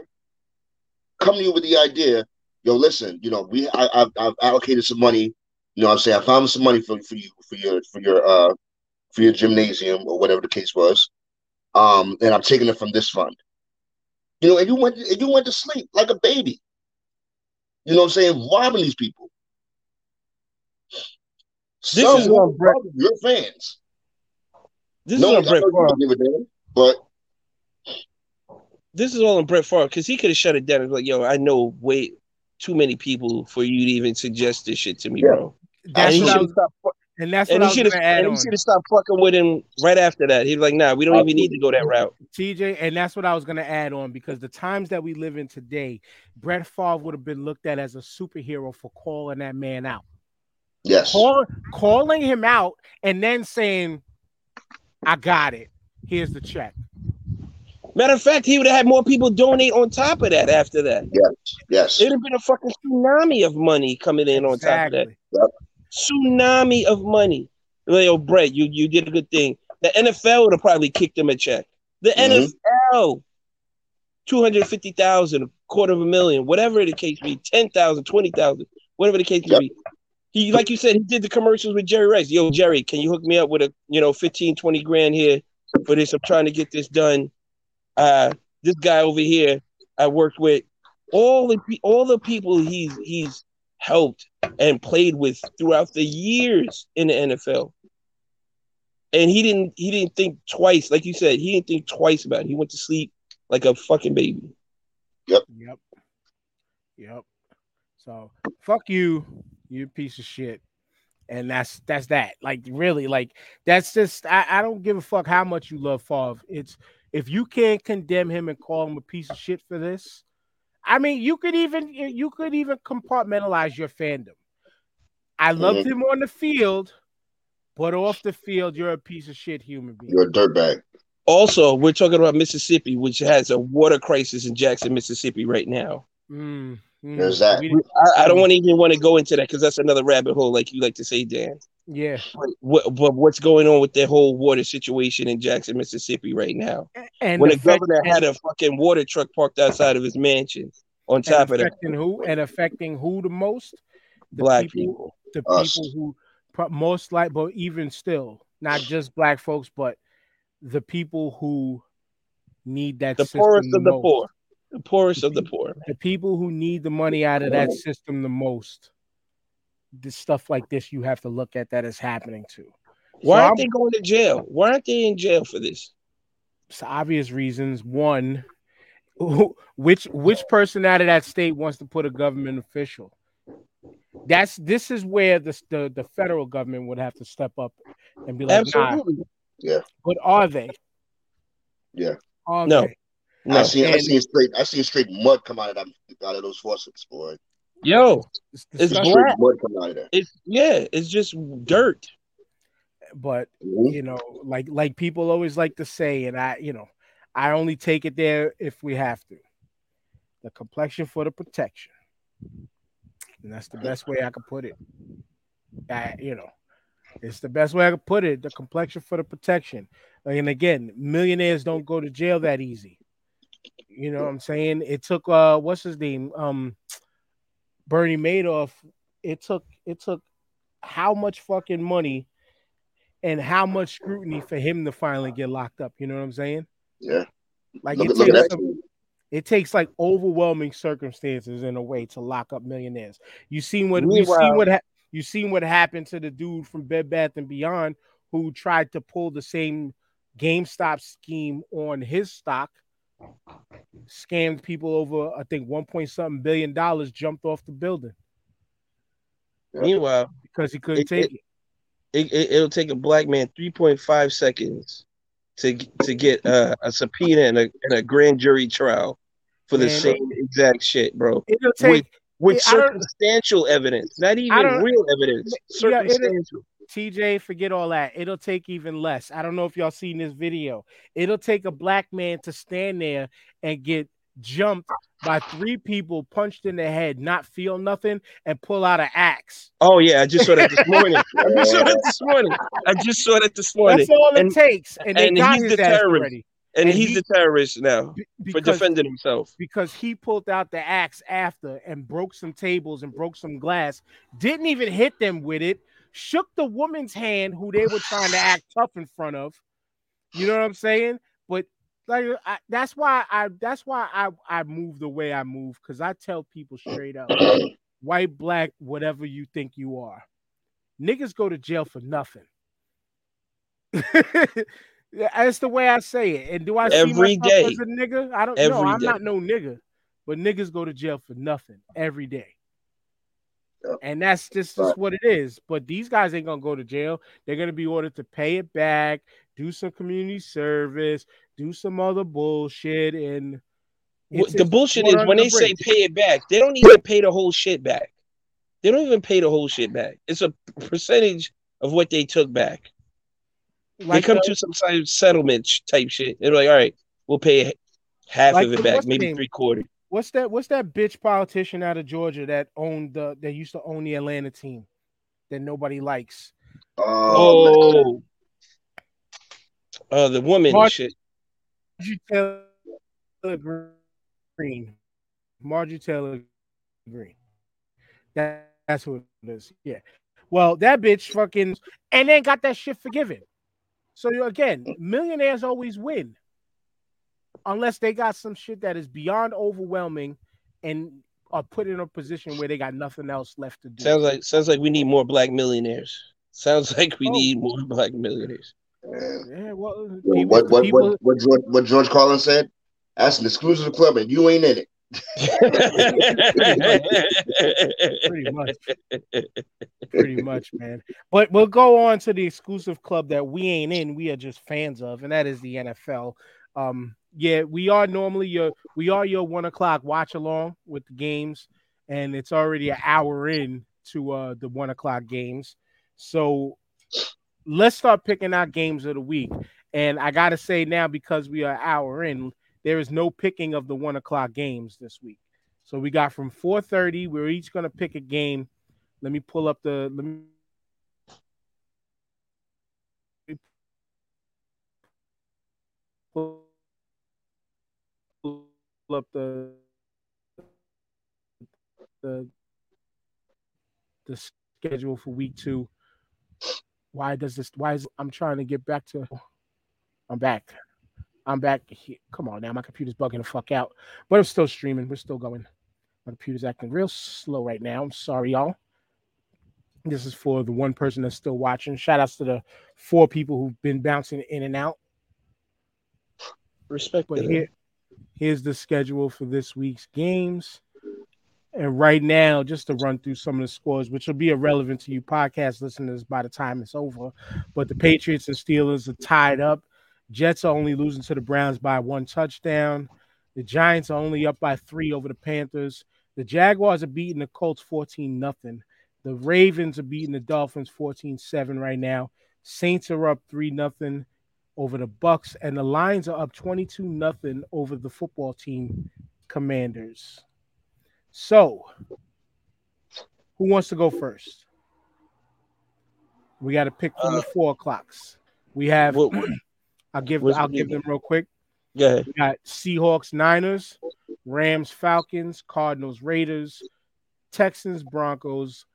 come to you with the idea, yo, listen, you know, we I, I've, I've allocated some money. You know, I'm saying I found some money for for you for your for your uh for your gymnasium or whatever the case was, um, and I'm taking it from this fund. You know, and you went and you went to sleep like a baby. You know what I'm saying? Robbing these people. This Some is on Brett- your fans. This No, is I Brett Favre. but This is all on Brett Favre because he could have shut it down. and be Like, yo, I know way too many people for you to even suggest this shit to me, Yeah. bro. That's and he what I was, have stopped. and that's And what I was going to add And on. he should have stopped fucking with him right after that. He was like, "Nah, we don't even need to go that route." TJ, and that's what I was going to add on because the times that we live in today, Brett Favre would have been looked at as a superhero for calling that man out, yes, Call, calling him out, and then saying, "I got it. Here's the check." Matter of fact, he would have had more people donate on top of that after that. yes. Yes. It'd have been a fucking tsunami of money coming in on top of that. Exactly. Tsunami of money. Like, Yo, Brett, you you did a good thing. The NFL would have probably kicked him a check. The Mhm. NFL, two hundred fifty thousand, a quarter of a million, whatever the case be, ten thousand, twenty thousand, whatever the case may Yep. be. He, like you said, he did the commercials with Jerry Rice. Yo, Jerry, can you hook me up with a you know 15, 20 grand here for this? I'm trying to get this done. Uh, this guy over here I worked with, all the all the people he's he's helped and played with throughout the years in the NFL. And he didn't he didn't think twice, like you said, he didn't think twice about it. He went to sleep like a fucking baby. Yep. Yep. Yep. So fuck you, you piece of shit. And that's that's that. Like really, like that's just I, I don't give a fuck how much you love Favre. It's if you can't condemn him and call him a piece of shit for this, I mean you could even you could even compartmentalize your fandom. I loved him on the field, but off the field, you're a piece of shit human being. You're a dirtbag. Also, we're talking about Mississippi, which has a water crisis in Jackson, Mississippi right now. Mm, mm. There's that. I, I don't want to even want to go into that because that's another rabbit hole, like you like to say, Dan. Yeah. But, what, but what's going on with that whole water situation in Jackson, Mississippi right now? And when the governor had a fucking water truck parked outside of his mansion. On top of that, affecting who and affecting who the most? The black people, people. the Us. people who most like, but even still, not just black folks, but the people who need that The system poorest of the most. poor. The poorest of the poor. the people who need the money out of that system the most. The stuff like this, you have to look at that is happening to. Why So aren't I'm- they going to jail? Why aren't they in jail for this? for obvious reasons. One, which which person out of that state wants to put a government official? That's this is where the the, the federal government would have to step up and be like, nah. Absolutely. But are they? Yeah. Are No. they? No. I seen I And- seen straight I seen straight mud come out of them out of those faucets, boy. Yo, It's It's disgusting, black. mud come out of there. it's yeah, it's just dirt. but Mhm. you know, like like people always like to say, and I, you know, I only take it there if we have to. The complexion for the protection, and that's the best way I could put it. I, you know, it's the best way I could put it. The complexion for the protection, and again, millionaires don't go to jail that easy. You know what I'm saying? It took uh, what's his name, um, Bernie Madoff. It took it took how much fucking money and how much scrutiny for him to finally get locked up. You know what I'm saying? Yeah. Like Look, it look takes some, it takes like overwhelming circumstances in a way to lock up millionaires. You seen what you Meanwhile- seen what ha- you seen what happened to the dude from Bed Bath and Beyond who tried to pull the same GameStop scheme on his stock, scammed people over I think one point something billion dollars, jumped off the building Yeah. because he couldn't It- take it- it. it, it, it'll take a black man 3.5 seconds to to get uh, a subpoena and a, and a grand jury trial for the Man. same exact shit, bro. It'll take With I don't- circumstantial evidence, not even real evidence. Yeah, it'll- Circumstantial. TJ, forget all that. It'll take even less. I don't know if y'all seen this video. It'll take a black man to stand there and get jumped by three people, punched in the head, not feel nothing, and pull out an axe. Oh yeah, I just saw that this morning. I just saw that this morning. I just saw that this morning. That's all it And- takes. And they and got he's the terrorist. already. and and he's he- the terrorist now Be- for defending himself. because he pulled out the axe after and broke some tables and broke some glass, didn't even hit them with it, shook the woman's hand who they were trying to act tough in front of. You know what I'm saying? But like I, that's why I that's why I I move the way I move because I tell people straight up, white, black, whatever you think you are, niggas go to jail for nothing. That's the way I say it. And do I see Every myself day. as a nigga? I don't know. I'm day. not no nigga, but niggas go to jail for nothing every day. Yeah. And that's just, just Right. what it is. But these guys ain't gonna go to jail. They're gonna be ordered to pay it back, do some community service, do some other bullshit, and the bullshit is under when the they say pay it back, they don't even pay the whole shit back. They don't even pay the whole shit back. It's a percentage of what they took back. like they come the- to some type of settlement type shit. They're like, all right, we'll pay half Like of it back, maybe name? three quarters. What's that? What's that bitch politician out of Georgia that owned the that used to own the Atlanta team that nobody likes? Oh. Oh, uh, the woman Mar- shit. Margie Taylor Greene. Margie Taylor Greene. That, that's what it is. Yeah. Well, that bitch fucking and then got that shit forgiven. So you- again, millionaires always win. Unless they got some shit that is beyond overwhelming and are put in a position where they got nothing else left to do. Sounds like sounds like we need more black millionaires. Sounds like we Oh. need more black millionaires. Yeah. yeah, well, people, what what, people, what what George what George Carlin said? That's an exclusive club, and you ain't in it. pretty much. pretty much, man. But we'll go on to the exclusive club that we ain't in. We are just fans of, and that is the NFL. Um, yeah, we are normally your we are your one o'clock watch along with the games, and it's already an hour in to uh the one o'clock games. So let's start picking out games of the week. And I gotta say now, because we are hour in, there is no picking of the one o'clock games this week. So we got from 4:30. We're each gonna pick a game. Let me pull up the let me pull up the the the schedule for week two. Why does this? Why is I'm trying to get back to? I'm back. I'm back. Here. Come on now, my computer's bugging the fuck out, but I'm still streaming. We're still going. My computer's acting real slow right now. I'm sorry, y'all. This is for the one person that's still watching. Shout outs to the four people who've been bouncing in and out. Respect. But here, here's the schedule for this week's games. And right now, just to run through some of the scores, which will be irrelevant to you podcast listeners by the time it's over. But the Patriots and Steelers are tied up. Jets are only losing to the Browns by one touchdown. The Giants are only up by three over the Panthers. The Jaguars are beating the Colts 14 nothing. The Ravens are beating the Dolphins 14-7 right now. Saints are up 3 nothing over the Bucs and the Lions are up 22 nothing over the football team Commanders. So, who wants to go first? We got to pick from uh, the four o'clocks. We have. What, what, I'll give. I'll give them real quick. Ahead. We got Seahawks, Niners, Rams, Falcons, Cardinals, Raiders, Texans, Broncos,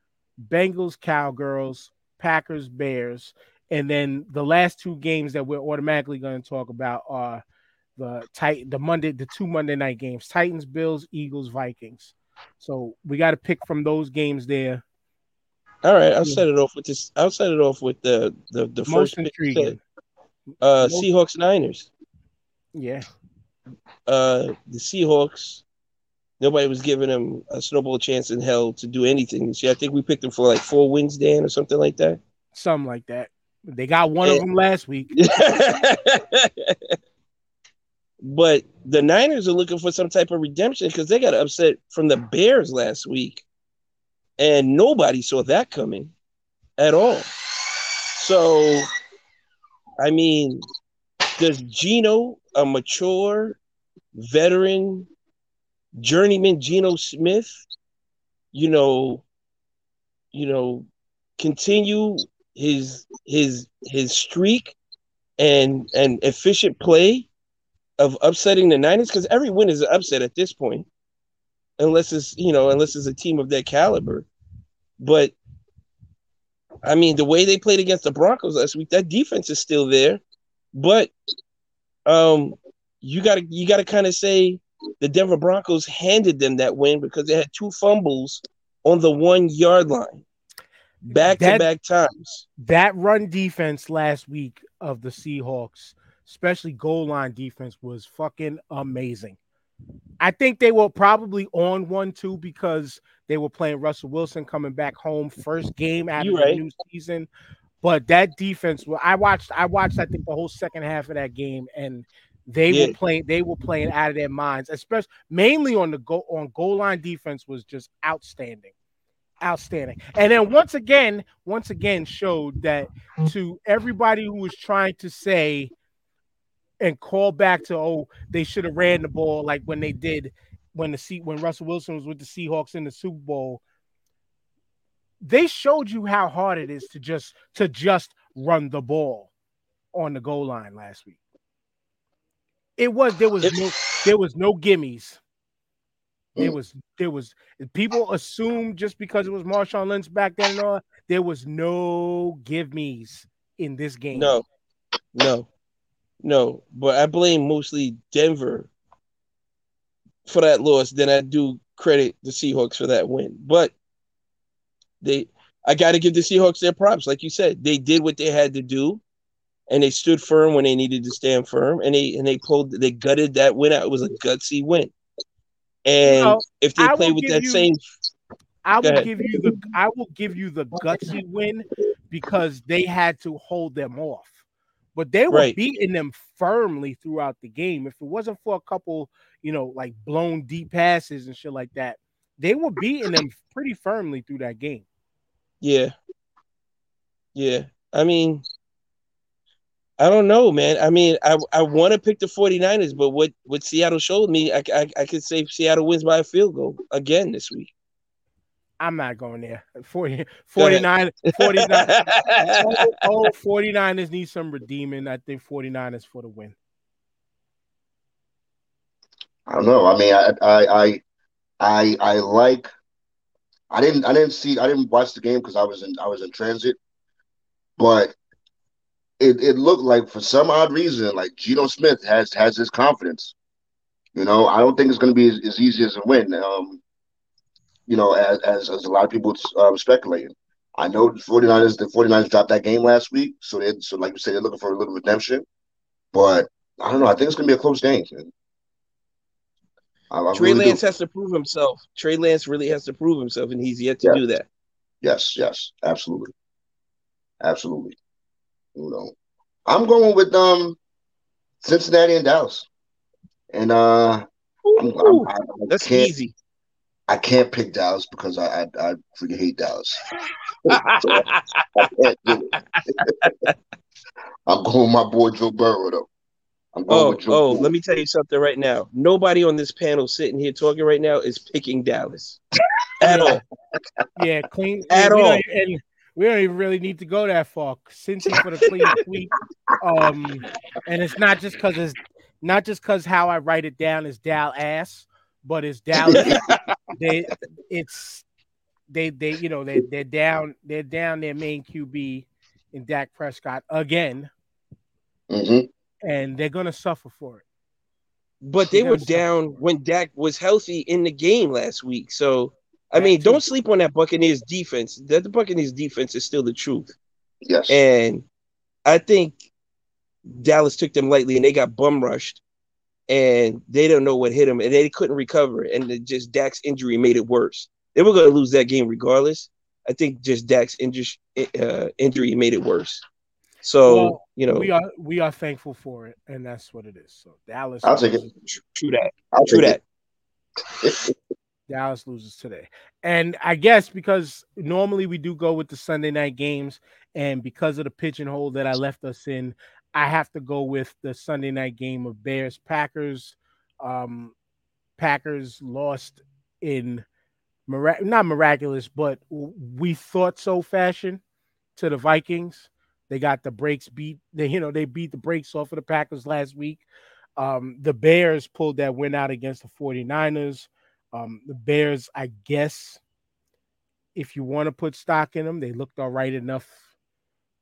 Bengals, Cowgirls, Packers, Bears, and then the last two games that we're automatically going to talk about are the tight the Monday the two Monday night games: Titans, Bills, Eagles, Vikings. So we got to pick from those games there. All right, I'll set it off with this. I'll set it off with the the, the most intriguing. Uh, most... Seahawks Niners. Yeah. Uh, the Seahawks. Nobody was giving them a snowball chance in hell to do anything See. I think we picked them for like four wins, Dan, or something like that. Something like that. They got one and... of them last week. but the Niners are looking for some type of redemption because they got upset from the Bears last week, and nobody saw that coming at all. So, I mean, does Geno, a mature veteran, journeyman Geno Smith, you know, you know, continue his his his streak and and efficient play of upsetting the Niners because every win is an upset at this point, unless it's you know unless it's a team of that caliber. But I mean, the way they played against the Broncos last week, that defense is still there, but um, you got to you got to kind of say the Denver Broncos handed them that win because they had two fumbles on the one yard line back to back times. That run defense last week of the Seahawks, especially goal line defense, was fucking amazing. I think they were probably on one too because they were playing Russell Wilson coming back home first game after the new season. But that defense, well, I watched, I watched, I think the whole second half of that game, and they yeah. were playing, they were playing out of their minds, especially mainly on the goal on goal line defense was just outstanding outstanding. And then once again, once again showed that to everybody who was trying to say and call back to oh they should have ran the ball like when they did when the seat when Russell Wilson was with the Seahawks in the Super Bowl. They showed you how hard it is to just to just run the ball on the goal line last week. It was there was no there was no gimmies. There mm. was there was people assumed just because it was Marshawn Lynch back then and all, there was no give me's in this game. No, no, no. But I blame mostly Denver for that loss. Then I do credit the Seahawks for that win. But they I gotta give the Seahawks their props. Like you said, they did what they had to do and they stood firm when they needed to stand firm and they and they pulled they gutted that win out. It was a gutsy win. And if they play with that you, same I will give you the I will give you the gutsy win because they had to hold them off. But they were right. beating them firmly throughout the game. If it wasn't for a couple, you know, like blown deep passes and shit like that, they were beating them pretty firmly through that game. Yeah. Yeah. I mean, I don't know, man. I mean, I I want to pick the 49ers, but what what Seattle showed me, I, I I could say Seattle wins by a field goal again this week. I'm not going there. 40, 49, 49 oh, oh, 49ers need some redeeming. I think 49ers for the win. I don't know. I mean, I I I I, I like. I didn't I didn't see I didn't watch the game because I was in I was in transit, but it, it looked like for some odd reason like Geno Smith has has his confidence. You know, I don't think it's going to be as, as, easy as a win. Um, you know, as, as, as a lot of people um, speculating. I know the 49ers, the 49ers dropped that game last week. So they so like you said, they're looking for a little redemption. But I don't know. I think it's gonna be a close game. I, I Trey really Lance do. has to prove himself. Trey Lance really has to prove himself, and he's yet to yes. do that. Yes, yes, absolutely. Absolutely. You know. I'm going with um Cincinnati and Dallas. And uh I'm, I'm, I, that's easy. I can't pick Dallas because I I, I freaking hate Dallas. I can't do it. I'm going with my boy Joe Burrow though. I'm going oh, with Joe oh, Burrow. let me tell you something right now. Nobody on this panel sitting here talking right now is picking Dallas at all. Yeah, clean at all. And we don't even really need to go that far. Cincy for the clean sweep. Um, and it's not just because it's not just because how I write it down is Dal ass but it's Dallas. they it's they they you know they they're down they're down their main QB in Dak Prescott again, mm-hmm. and they're gonna suffer for it. But they were down when Dak was healthy in the game last week. So I mean, don't sleep on that Buccaneers defense. That the Buccaneers defense is still the truth. Yes, and I think Dallas took them lightly, and they got bum rushed and they don't know what hit them, and they couldn't recover. And just Dak's injury made it worse. They were going to lose that game regardless. I think just Dak's injury uh, injury made it worse. So well, you know, we are we are thankful for it, and that's what it is. So Dallas, I'll take it. True that. I'll true that. Dallas loses today, and I guess because normally we do go with the Sunday night games, and because of the pigeonhole that I left us in, I have to go with the Sunday night game of Bears Packers. Um, Packers lost in mirac- not miraculous, but we thought so fashion to the Vikings. They got the breaks beat. They, you know, they beat the breaks off of the Packers last week. Um, the Bears pulled that win out against the 49ers. Um, the Bears, I guess, if you want to put stock in them, they looked all right enough.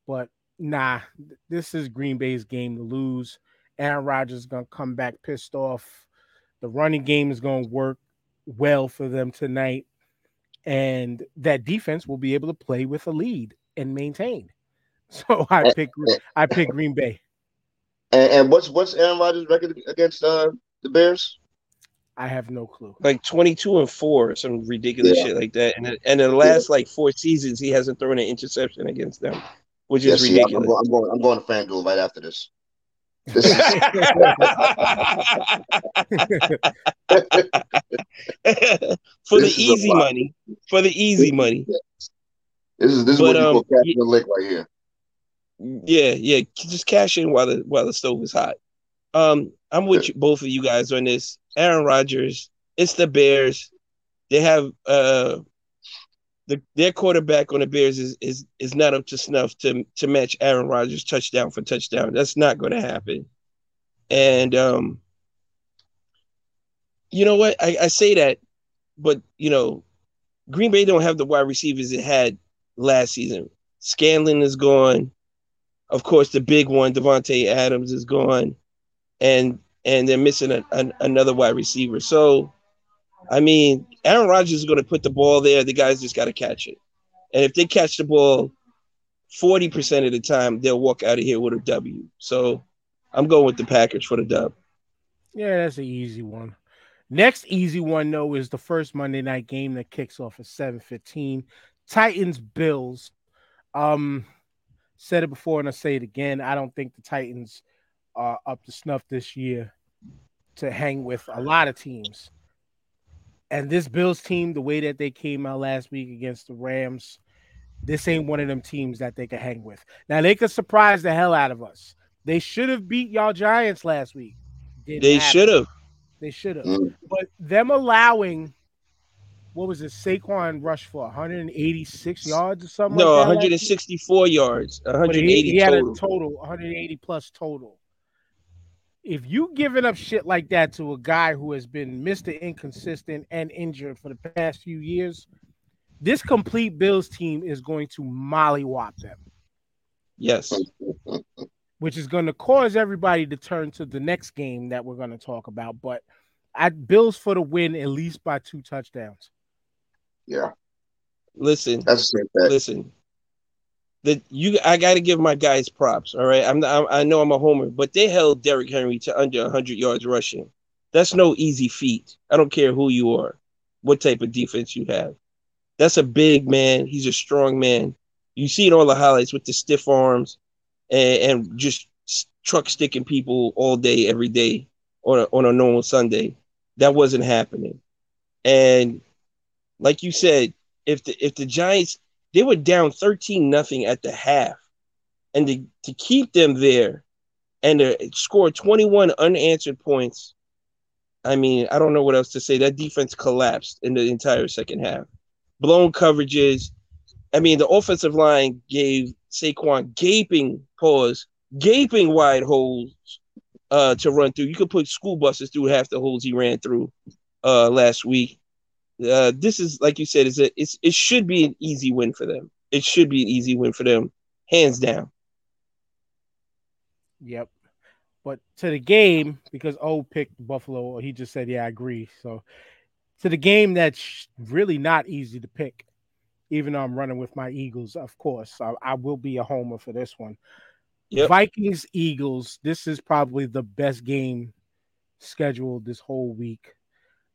But nah, this is Green Bay's game to lose. Aaron Rodgers is going to come back pissed off. The running game is going to work well for them tonight. And that defense will be able to play with a lead and maintain. So I pick I pick Green Bay. And, and what's what's Aaron Rodgers' record against uh, the Bears? I have no clue. Like 22 and 4, some ridiculous yeah. shit like that. And and in the last yeah. like four seasons, he hasn't thrown an interception against them which is ridiculous. I'm, going, I'm, going, I'm going to FanDuel right after this. this is... for this the easy money. For the easy money. This is this is but, what you um, call cash yeah, the lick right here. Yeah, yeah. Just cash in while the while the stove is hot. Um, I'm with you, both of you guys on this. Aaron Rodgers, it's the Bears. They have uh the, their quarterback on the Bears is is is not up to snuff to to match Aaron Rodgers touchdown for touchdown. That's not going to happen. And um, you know what? I, I say that, but you know, Green Bay don't have the wide receivers it had last season. Scantling is gone. Of course, the big one, Davante Adams, is gone, and and they're missing a, a, another wide receiver. So I mean, Aaron Rodgers is going to put the ball there. The guys just got to catch it. And if they catch the ball 40% of the time, they'll walk out of here with a W. So I'm going with the Packers for the dub. Yeah, that's an easy one. Next easy one, though, is the first Monday night game that kicks off at 7:15. Titans Bills. Um, said it before and I say it again. I don't think the Titans are up to snuff this year to hang with a lot of teams. And this Bills team, the way that they came out last week against the Rams, this ain't one of them teams that they could hang with. Now they could surprise the hell out of us. They should have beat y'all Giants last week. Didn't they should have. They should have. Mm. But them allowing what was it? Saquon rushed for 186 yards or something. No, like 164 yards. 180 he, he total. had a total 180 plus total. If you giving up shit like that to a guy who has been Mr. Inconsistent and injured for the past few years, this complete Bills team is going to mollywop them. Yes. Which is going to cause everybody to turn to the next game that we're going to talk about. But I Bills for the win at least by two touchdowns. Yeah. Listen. Listen that you I got to give my guys props. All right, I'm, I know I'm a homer, but they held Derrick Henry to under 100 yards rushing. That's no easy feat. I don't care who you are, what type of defense you have. That's a big man. He's a strong man. You see it all the highlights with the stiff arms and, and just truck sticking people all day, every day on a, on a normal Sunday. That wasn't happening. And like you said, if the if the Giants they were down 13 nothing at the half. And to, to keep them there and to score 21 unanswered points, I mean, I don't know what else to say. That defense collapsed in the entire second half. Blown coverages. I mean, the offensive line gave Saquon gaping pause, gaping wide holes uh, to run through. You could put school buses through half the holes he ran through uh, last week uh, this is like you said, is it? It's, it should be an easy win for them. It should be an easy win for them, hands down. Yep. But to the game, because O picked Buffalo, he just said, "Yeah, I agree." So to the game that's really not easy to pick, even though I'm running with my Eagles, of course. I, I will be a homer for this one. Yep. Vikings Eagles. This is probably the best game scheduled this whole week.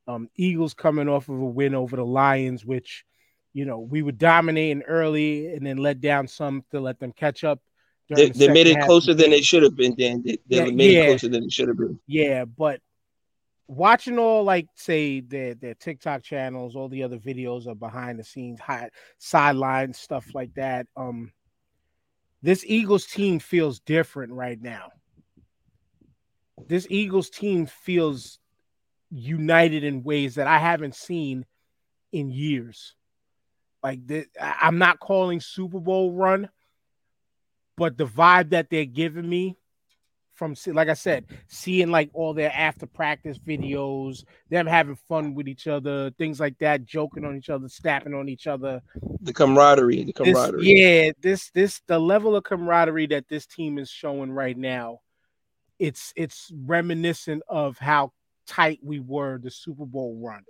Um, Eagles coming off of a win over the Lions, which you know we were dominating early and then let down some to let them catch up. They, the they made it closer than it should have been. Dan, they, they yeah, made yeah. it closer than it should have been. Yeah, but watching all like say their their TikTok channels, all the other videos of behind the scenes, high sidelines, stuff like that. Um, this Eagles team feels different right now. This Eagles team feels united in ways that I haven't seen in years. Like this, I'm not calling Super Bowl run, but the vibe that they're giving me from like I said, seeing like all their after practice videos, them having fun with each other, things like that, joking on each other, snapping on each other. The camaraderie, the camaraderie. This, yeah, this this the level of camaraderie that this team is showing right now. It's it's reminiscent of how tight we were the Super Bowl run.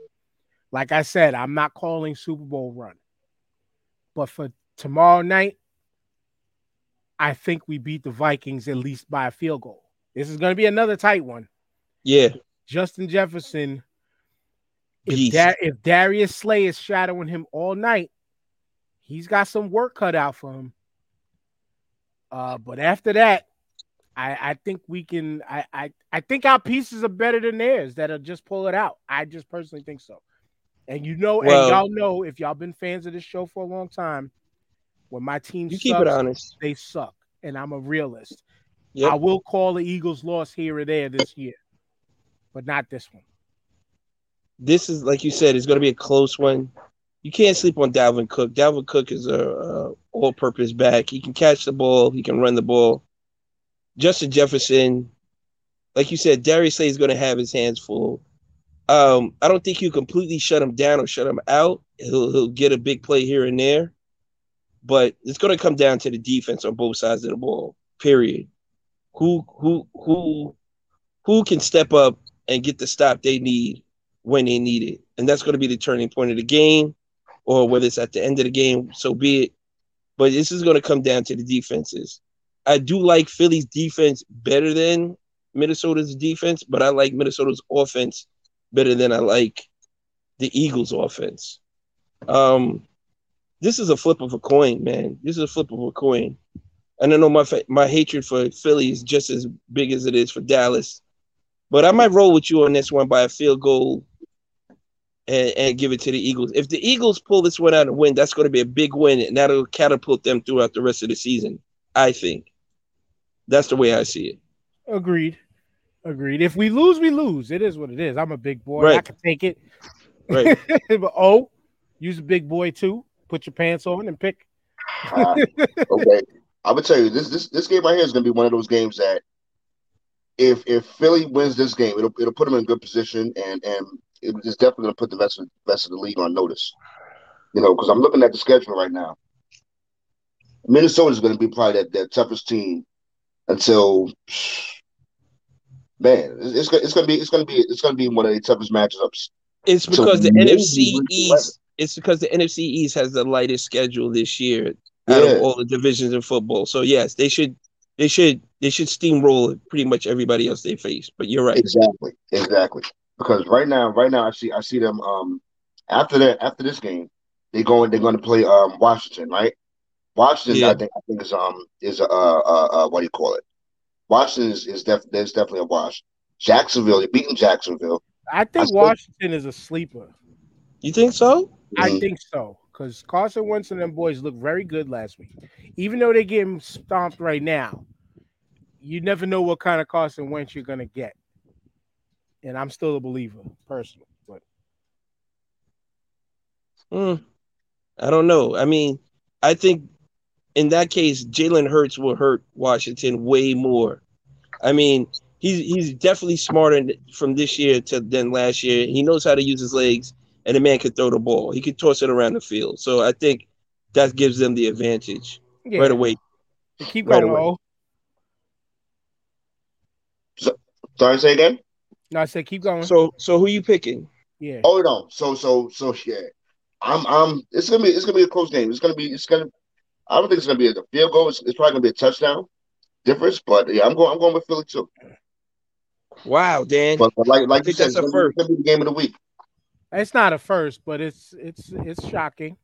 Like I said, I'm not calling Super Bowl run. But for tomorrow night, I think we beat the Vikings at least by a field goal. This is going to be another tight one. Yeah. Justin Jefferson. If, da- if Darius Slay is shadowing him all night, he's got some work cut out for him. Uh, but after that, I, I think we can. I, I I think our pieces are better than theirs that'll just pull it out. I just personally think so. And you know, well, and y'all know if y'all been fans of this show for a long time, when my team you sucks, keep it honest, they suck, and I'm a realist. Yep. I will call the Eagles' loss here or there this year, but not this one. This is like you said, it's going to be a close one. You can't sleep on Dalvin Cook. Dalvin Cook is a, a all-purpose back. He can catch the ball. He can run the ball. Justin Jefferson, like you said, Darius Slay is going to have his hands full. Um, I don't think you completely shut him down or shut him out. He'll he'll get a big play here and there, but it's going to come down to the defense on both sides of the ball. Period. Who who who who can step up and get the stop they need when they need it, and that's going to be the turning point of the game, or whether it's at the end of the game, so be it. But this is going to come down to the defenses. I do like Philly's defense better than Minnesota's defense, but I like Minnesota's offense better than I like the Eagles' offense. Um, this is a flip of a coin, man. This is a flip of a coin. And I know my my hatred for Philly is just as big as it is for Dallas, but I might roll with you on this one by a field goal and, and give it to the Eagles. If the Eagles pull this one out and win, that's going to be a big win, and that'll catapult them throughout the rest of the season. I think. That's the way I see it. Agreed. Agreed. If we lose, we lose. It is what it is. I'm a big boy. Right. I can take it. Right. but oh, use a big boy too. Put your pants on and pick. uh, okay. I would tell you this this this game right here is gonna be one of those games that if if Philly wins this game, it'll it'll put them in good position, and and it's definitely going to put the rest of rest of the league on notice. You know, because I'm looking at the schedule right now. Minnesota is going to be probably that, that toughest team until man, it's, it's going to be it's going to be it's going to be one of the toughest matchups. It's because the NFC East. It's because the NFC East has the lightest schedule this year out yeah. of all the divisions in football. So yes, they should they should they should steamroll pretty much everybody else they face. But you're right. Exactly. Exactly. Because right now, right now I see I see them um after that after this game, they going they're gonna play um Washington, right? Washington, yeah. I think I think is um is a uh, uh, uh, what do you call it? Washington is, is def- there's definitely a wash. Jacksonville, you're beating Jacksonville. I think Washington is a sleeper. You think so? I mm-hmm. think so because Carson Wentz and them boys looked very good last week. Even though they're getting stomped right now, you never know what kind of Carson Wentz you're gonna get. And I'm still a believer, personally. But mm, I don't know. I mean, I think in that case, Jalen Hurts will hurt Washington way more. I mean, he's he's definitely smarter from this year to than last year. He knows how to use his legs and the man can throw the ball. He can toss it around the field. So I think that gives them the advantage yeah. right away. Keep right going. Away. So, sorry, say again. No, I said keep going. So, so who you picking? Yeah. Oh no. So, so, so yeah. I'm, I'm. It's gonna be, it's gonna be a close game. It's gonna be, it's gonna. I don't think it's gonna be a field goal. It's, it's probably gonna be a touchdown difference. But yeah, I'm going, I'm going with Philly too. Wow, Dan. But, but like, like you said, it's, gonna, it's gonna be the game of the week. It's not a first, but it's it's it's shocking.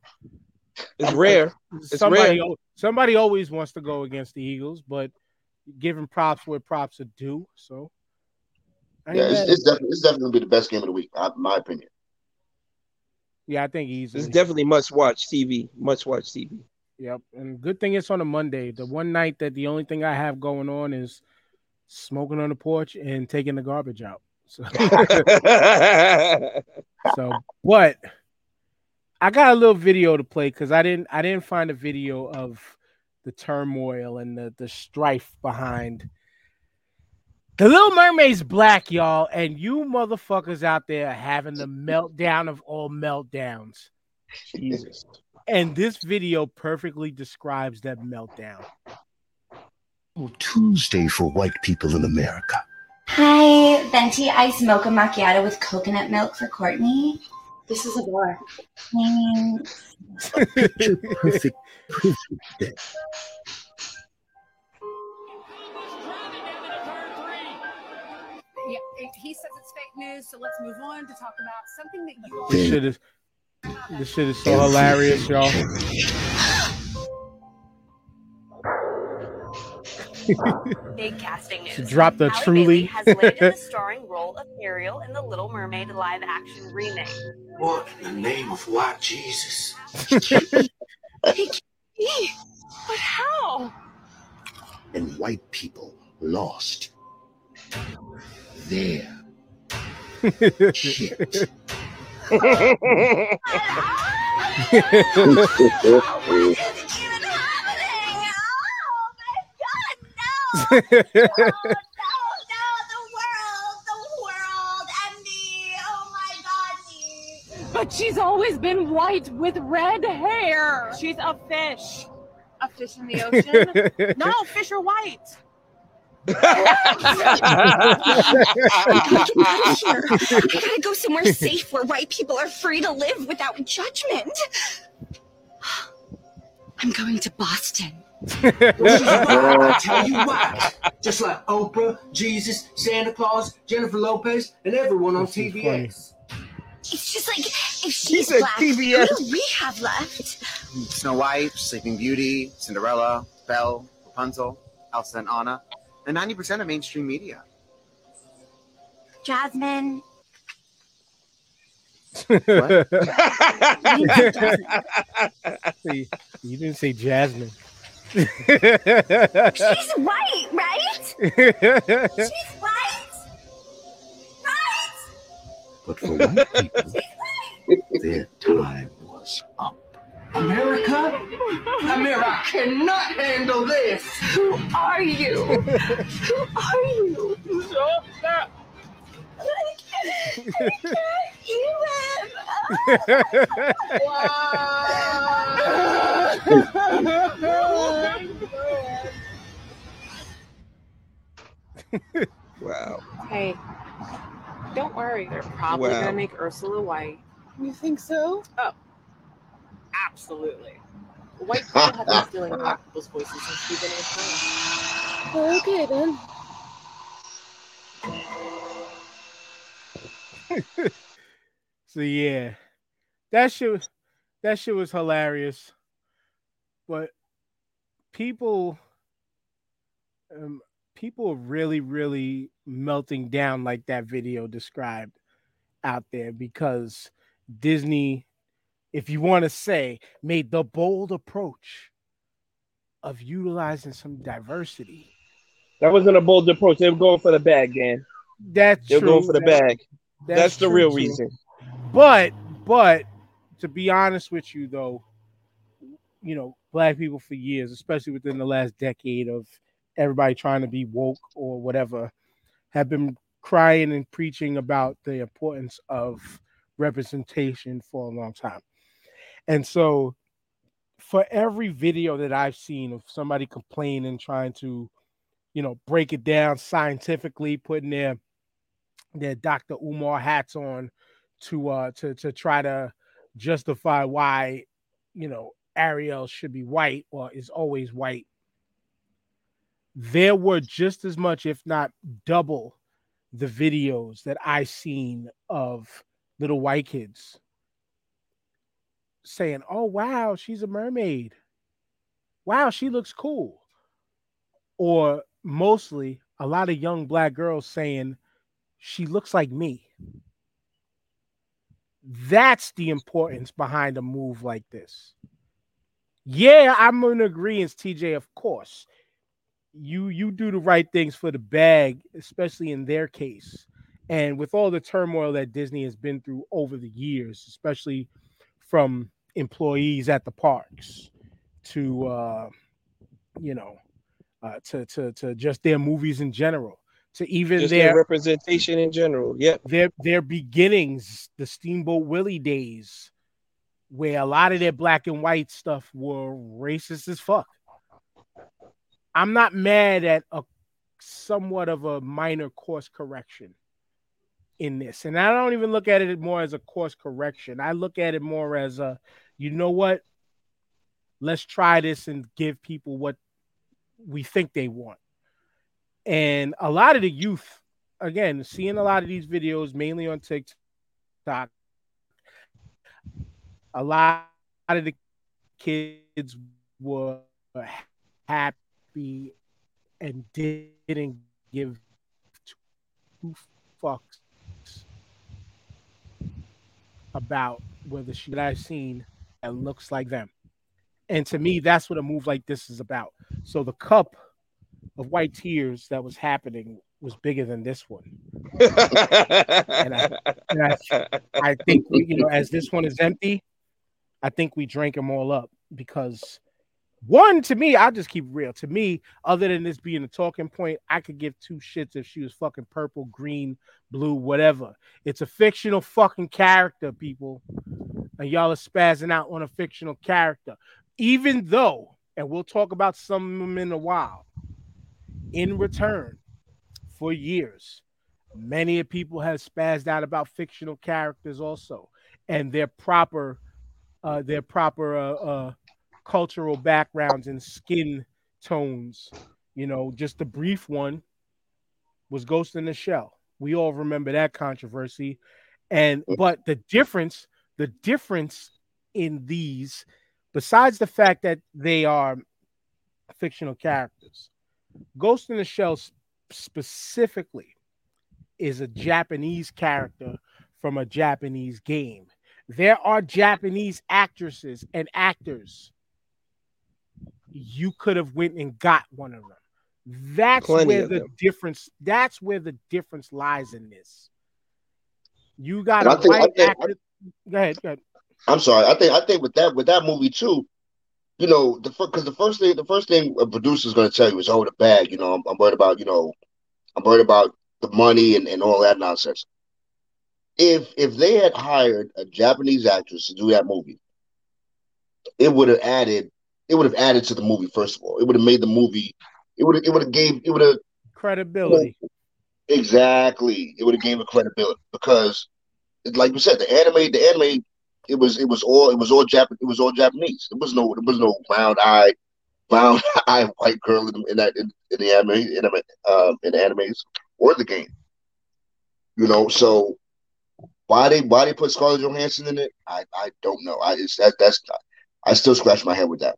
It's rare. It's somebody rare. somebody always wants to go against the Eagles, but giving props where props are due. So yeah, it's, it's, definitely it's definitely gonna be the best game of the week, in my opinion. Yeah, I think he's. It's definitely must watch TV. Must watch TV. Yep, and good thing it's on a Monday. The one night that the only thing I have going on is smoking on the porch and taking the garbage out. So, so but I got a little video to play because I didn't I didn't find a video of the turmoil and the, the strife behind the Little Mermaid's black, y'all, and you motherfuckers out there having the meltdown of all meltdowns. Jesus. And this video perfectly describes that meltdown. Oh, Tuesday for white people in America. Hi, venti iced mocha macchiato with coconut milk for Courtney. This is a bar. Thanks. Picture perfect, perfect day. Yeah, he says it's fake news, so let's move on to talk about something that you all. This shit is, this shit is so hilarious, y'all. Big casting news. Drop the Halle truly. Bailey has landed the starring role of Ariel in the Little Mermaid live action remake. What in the name of white Jesus? but how? And white people lost their shit. No, no, the world, the world, and me. Oh my God, me. But she's always been white with red hair. She's a fish. A fish in the ocean? no, fish are white. I gotta go somewhere safe where white people are free to live without judgment. I'm going to Boston. I tell you what, just like Oprah, Jesus, Santa Claus, Jennifer Lopez, and everyone on TBS. It's just like if she's black, TBS. who do we have left? Snow White, Sleeping Beauty, Cinderella, Belle, Rapunzel, Elsa and Anna, and 90% of mainstream media. Jasmine. What? See, you didn't say Jasmine. She's white, right? She's white. Right? But for white people, their time was up. America? America, I cannot handle this. Who are you? Who are you? Stop that. I can't, I can't even. Wow. Hey, don't worry. They're probably Wow. gonna make Ursula white. You think so? Oh, absolutely. White people have been stealing black people's voices since the beginning of time. Okay then. so yeah, that shit was that shit was hilarious. But people, um, people are really, really melting down like that video described out there because Disney, if you want to say, made the bold approach of utilizing some diversity. That wasn't a bold approach. They were going for the bag, Dan. That's They were true. going for the That- bag. That's, the true, real reason. But but to be honest with you though, you know, black people for years, especially within the last decade of everybody trying to be woke or whatever, have been crying and preaching about the importance of representation for a long time. And so for every video that I've seen of somebody complaining, trying to, you know, break it down scientifically, putting their their Dr. Umar hats on to uh to to try to justify why you know Ariel should be white or is always white. There were just as much, if not double, the videos that I seen of little white kids saying, "Oh wow, she's a mermaid. Wow, she looks cool." Or mostly a lot of young black girls saying, "She looks like me." That's the importance behind a move like this. Yeah, I'm in agreement, TJ. Of course, you you do the right things for the bag, especially in their case, and with all the turmoil that Disney has been through over the years, especially from employees at the parks to uh, you know uh, to to to just their movies in general, to even their their representation in general. Yep. their their beginnings, the Steamboat Willie days, where a lot of their black and white stuff were racist as fuck. I'm not mad at a somewhat of a minor course correction in this. And I don't even look at it more as a course correction. I look at it more as a, you know what? Let's try this and give people what we think they want. And a lot of the youth, again, seeing a lot of these videos mainly on TikTok, a lot of the kids were happy and didn't give two fucks about whether she that I've seen that looks like them. And to me, that's what a move like this is about. So the cup of white tears that was happening was bigger than this one. and I, and I, I think you know, as this one is empty, I think we drank them all up because one to me, I'll just keep it real. To me, other than this being a talking point, I could give two shits if she was fucking purple, green, blue, whatever. It's a fictional fucking character, people. And y'all are spazzing out on a fictional character. Even though, and we'll talk about some of them in a while, in return, for years, many of people have spazzed out about fictional characters also and their proper uh their proper uh, uh cultural backgrounds and skin tones you know just the brief one was ghost in the shell. We all remember that controversy. And but the difference the difference in these besides the fact that they are fictional characters ghost in the shell specifically is a Japanese character from a Japanese game. There are Japanese actresses and actors. You could have went and got one of them. That's Plenty where the them. difference. That's where the difference lies in this. You got a white think- actor. Go ahead. Go ahead. I'm sorry. I think I think with that with that movie too, you know, the because the first thing the first thing a producer's going to tell you is, oh, the bag. You know, I'm, I'm worried about you know, I'm worried about the money and, and all that nonsense. If if they had hired a Japanese actress to do that movie, it would have added it would have added to the movie. First of all, it would have made the movie. It would it would have gave it would have Credibility. exactly. It would have gave it credibility because, like you said, the anime the anime it was it was all it was all Jap it was all Japanese. There was no there was no round eye round eye white girl in, in that in, in the anime in, um, in the animes or the game. You know, so why they why they put Scarlett Johansson in it, I I don't know. I it's that that's I still scratch my head with that.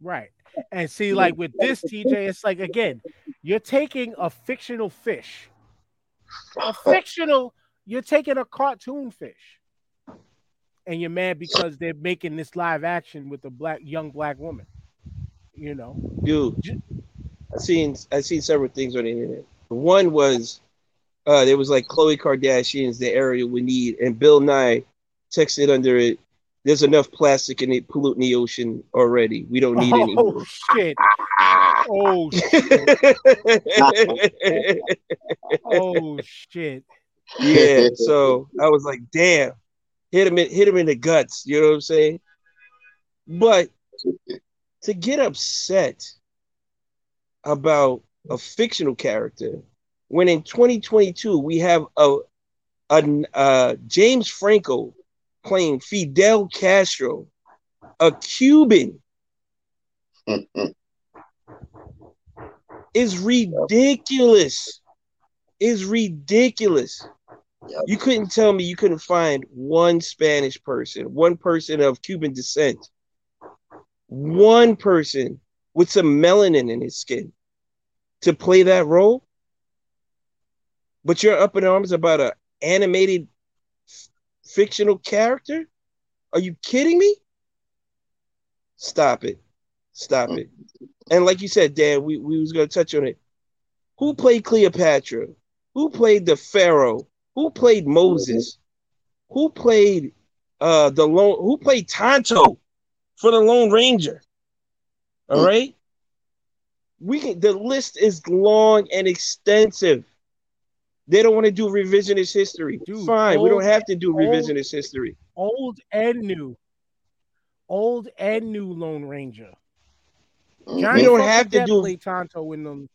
Right. And see, like with this, TJ, it's like again, you're taking a fictional fish, a fictional. You're taking a cartoon fish, and you're mad because they're making this live action with a black young black woman. You know, dude. I seen I seen several things on the internet. One was uh there was like Khloe Kardashian's the area we need, and Bill Nye texted under it. There's enough plastic in it polluting the ocean already. We don't need any Oh more. shit! Oh shit! oh shit! yeah. So I was like, damn, hit him in, hit him in the guts. You know what I'm saying? But to get upset about a fictional character when in 2022 we have a, a uh, James Franco playing Fidel Castro, a Cuban, is ridiculous. Is ridiculous. You couldn't tell me you couldn't find one Spanish person, one person of Cuban descent, one person with some melanin in his skin to play that role. But you're up in arms about an animated f- fictional character? Are you kidding me? Stop it. Stop it. And like you said, Dan, we, we was gonna touch on it. Who played Cleopatra? Who played the Pharaoh? Who played Moses? Who played uh the lone who played Tonto for the Lone Ranger? All right. We can the list is long and extensive. They don't want to do revisionist history. Fine, we don't have to do old- revisionist history. Old and new, old and new Lone Ranger. Mm-hmm. We Johnny don't have to do played Tonto in them.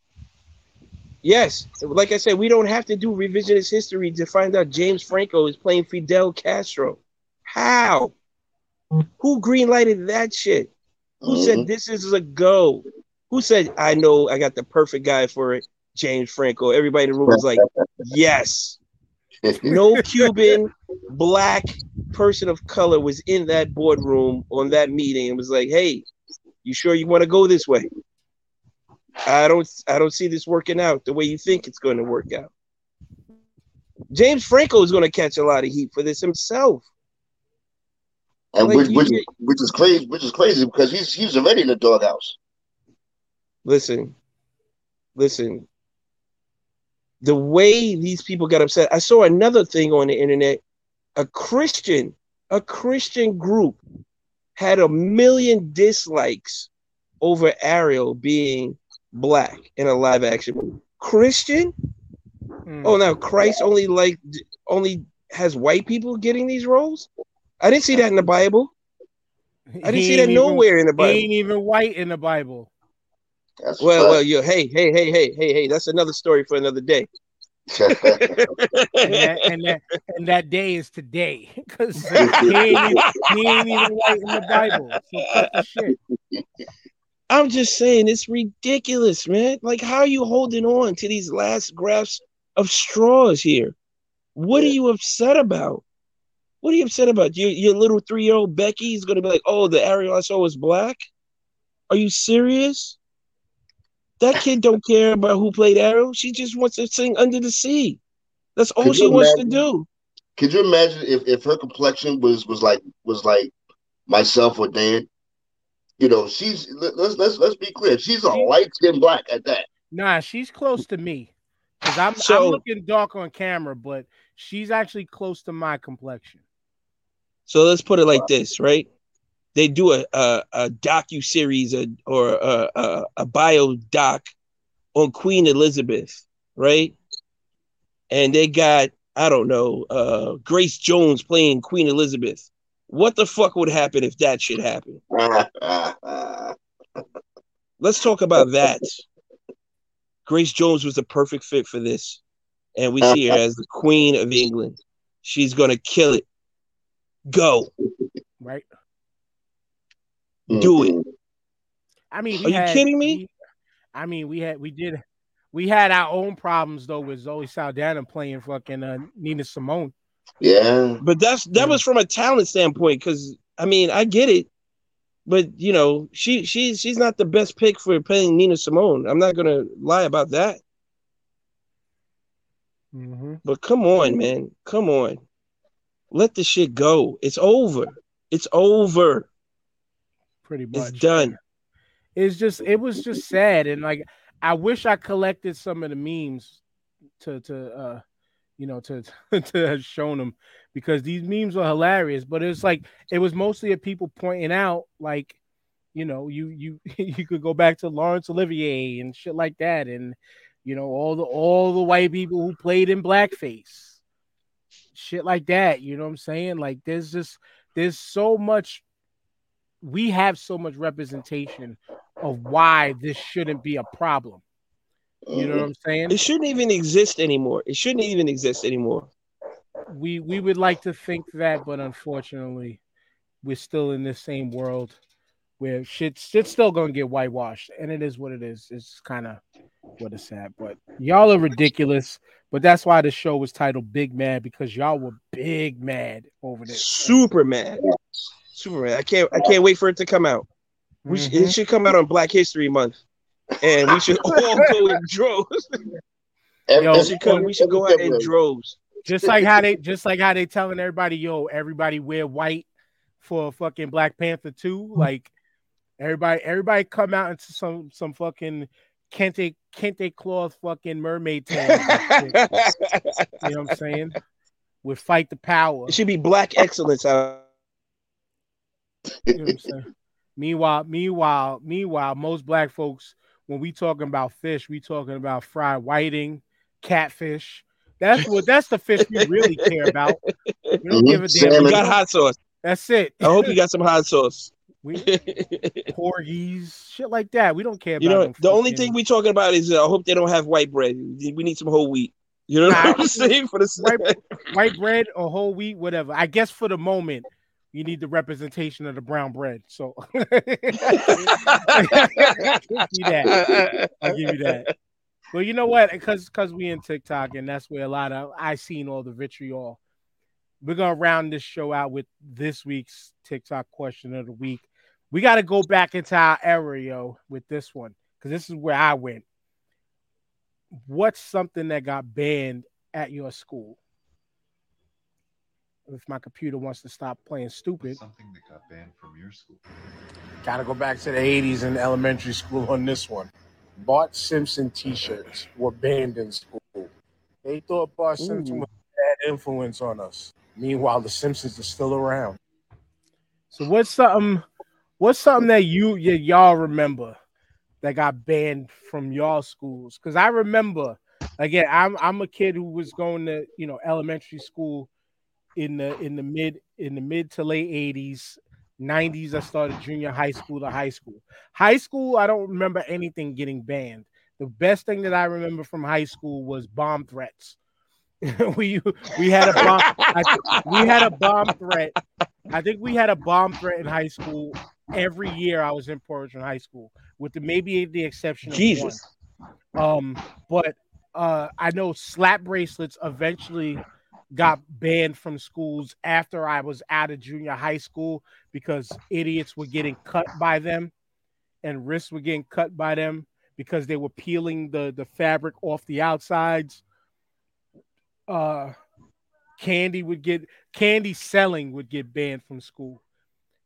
Yes, like I said, we don't have to do revisionist history to find out James Franco is playing Fidel Castro. How? Who greenlighted that shit? Who said mm-hmm. this is a go? Who said I know I got the perfect guy for it? James Franco. Everybody in the room was like, yes. No Cuban black person of color was in that boardroom on that meeting and was like, hey, you sure you want to go this way? I don't I don't see this working out the way you think it's going to work out. James Franco is going to catch a lot of heat for this himself. and Like, which, which, get- which is crazy, which is crazy because he's he's already in the doghouse. Listen, listen. The way these people got upset, I saw another thing on the internet. A Christian, a Christian group had a million dislikes over Ariel being black in a live action movie. Christian? Hmm. Oh, now Christ only like only has white people getting these roles? I didn't see that in the Bible. I didn't He see that ain't even- nowhere in the Bible. He ain't even white in the Bible. That's Well, well, yo, hey, hey, hey, hey, hey, hey, that's another story for another day. And that, and that and that day is today because he, ain't even- he ain't even white in the Bible. So. I'm just saying it's ridiculous, man. Like, how are you holding on to these last grasps of straws here? What are you upset about? What are you upset about? Your your little three year old Becky is gonna be like, oh, the Ariel I saw was black. Are you serious? That kid don't care about who played Arrow. She just wants to sing Under the Sea. That's all Could she you wants to do. Could you imagine if, if her complexion was was like was like myself or Dan? You know, she's let- let's let's let's be clear. She's a light skinned black at that. Nah, she's close to me. Cause I'm So- I'm looking dark on camera, but she's actually close to my complexion. So let's put it like this, right? They do a a, a docu series or a, a a bio doc on Queen Elizabeth, right? And they got I don't know uh, Grace Jones playing Queen Elizabeth. What the fuck would happen if that should happen? Let's talk about that. Grace Jones was the perfect fit for this, and we see her as the Queen of England. She's gonna kill it. Go. Right. Do it. I mean, Are you kidding me? we- I mean, we had we did we had our own problems though with Zoe Saldana playing fucking uh, Nina Simone. Yeah. But that's that was from a talent standpoint, because I mean, I get it, but you know, she she's she's not the best pick for playing Nina Simone. I'm not gonna lie about that. Mm-hmm. But come on, man, come on, let the shit go. It's over. It's over. Pretty much. It's done. It's just it was just sad and like I wish I collected some of the memes to to uh you know to to have shown them because these memes were hilarious but it's like it was mostly of people pointing out like you know you you you could go back to Laurence Olivier and shit like that and you know all the all the white people who played in blackface shit like that you know what I'm saying like there's just there's so much we have so much representation of why this shouldn't be a problem. You know mm-hmm. what I'm saying? It shouldn't even exist anymore. It shouldn't even exist anymore. We we would like to think that, but unfortunately, we're still in this same world where shit's shit's still gonna get whitewashed, and it is what it is. It's kind of what it's at. But y'all are ridiculous. But that's why the show was titled Big Mad because y'all were big mad over this. Super mad. Super mad. I can't I can't wait for it to come out. We sh- Mhm. it should come out on Black History Month. And we should all go in droves. Yo, It should come, we should go out in droves. just like how they just like how they telling everybody, yo, everybody wear white for fucking Black Panther 2. Like everybody, everybody come out into some some fucking kente kente cloth fucking mermaid tail. you know what I'm saying? With fight the power. It should be black excellence out. You know what I'm saying? Meanwhile, meanwhile, meanwhile, most black folks, when we talking about fish, we talking about fried whiting, catfish. That's what that's the fish we really care about. We don't give a damn. You got hot sauce. That's it. I hope you got some hot sauce. We porgies, shit like that. We don't care about You know, the only thing we talking about is uh, I hope they don't have white bread. We need some whole wheat. You know what I'm saying? For the white, white bread or whole wheat, whatever. I guess for the moment, you need the representation of the brown bread. So I'll give you that. I'll give you that. Well, you know what? Because because we in TikTok and that's where a lot of I seen all the vitriol. We're gonna round this show out with this week's TikTok question of the week. We got to go back into our era, yo, with this one because this is where I went. What's something that got banned at your school? If my computer wants to stop playing stupid, Something that got banned from your school. Gotta go back to the 80s in elementary school on this one. Bart Simpson t shirts were banned in school. They thought Bart Simpson was a bad influence on us. Meanwhile, the Simpsons are still around. So what's something what's something that you y- y'all remember that got banned from y'all schools? Because I remember again, I'm I'm a kid who was going to, you know, elementary school in the in the mid in the mid to late 80s 90s i started junior high school to high school high school i don't remember anything getting banned the best thing that i remember from high school was bomb threats we we had a bomb I we had a bomb threat i think we had a bomb threat in high school every year i was in portland high school with the maybe the exception of Jesus. one. um but uh i know slap bracelets eventually got banned from schools after I was out of junior high school because idiots were getting cut by them and wrists were getting cut by them because they were peeling the, the fabric off the outsides. Uh candy would get candy selling would get banned from school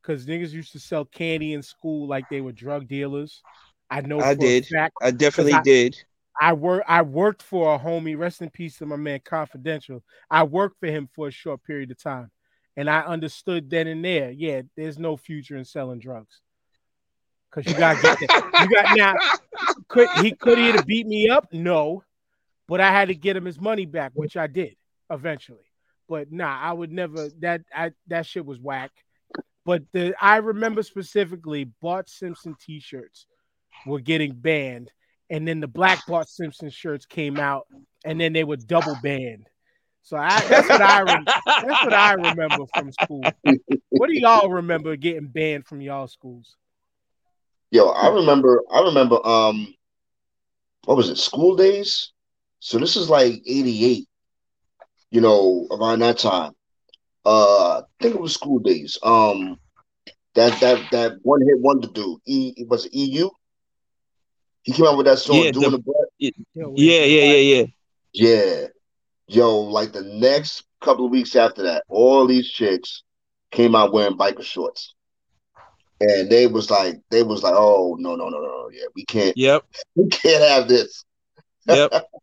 because niggas used to sell candy in school like they were drug dealers. I know I did. fact- I definitely I- did. I work I worked for a homie, rest in peace to my man Confidential. I worked for him for a short period of time. and I understood then and there. Yeah, there's no future in selling drugs. Cause you gotta get that. You got now. Could he could he have beat me up? No, but I had to get him his money back, which I did eventually. But nah, I would never. That I that shit was whack. But the I remember specifically Bart Simpson T-shirts were getting banned, and then the black Bart Simpson shirts came out, and then they were double banned. So I, that's what I re- that's what I remember from school. What do y'all remember getting banned from y'all schools? Yo, I remember. I remember. Um, what was it? School Daze. So this is like '88. You know, around that time. Uh, I think it was School Daze. Um, that that that one hit wonder dude. E was it EU. He came out with that song Yeah, doing the- the, breath. Yeah, yeah, yeah, yeah. Yeah. Yo, like the next couple of weeks after that, all these chicks came out wearing biker shorts. And they was like, they was like, oh no, no, no, no, no. Yeah, we can't Yep. we can't have this. Yep.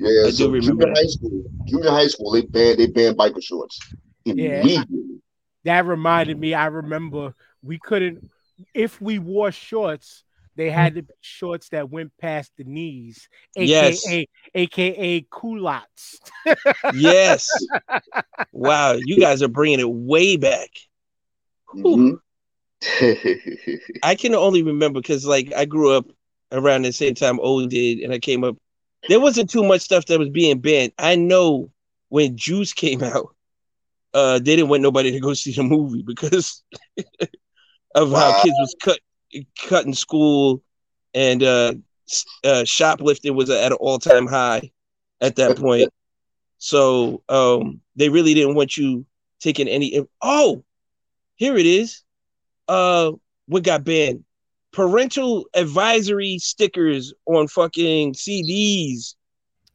Yeah, I do so remember junior that. high school, junior high school, they banned they banned biker shorts. Yeah. Immediately. That reminded me. I remember we couldn't if we wore shorts. They had to be shorts that went past the knees, aka Yes. aka culottes. Yes. wow, you guys are bringing it way back. Mhm. I can only remember because like I grew up around the same time O did, and I came up. There wasn't too much stuff that was being banned. I know when Juice came out, uh, they didn't want nobody to go see the movie because of how kids was cut cutting school, and uh, s- uh, shoplifting was at an all time high at that point. So um, they really didn't want you taking any. Oh, here it is. Uh, what got banned? Parental advisory stickers on fucking CDs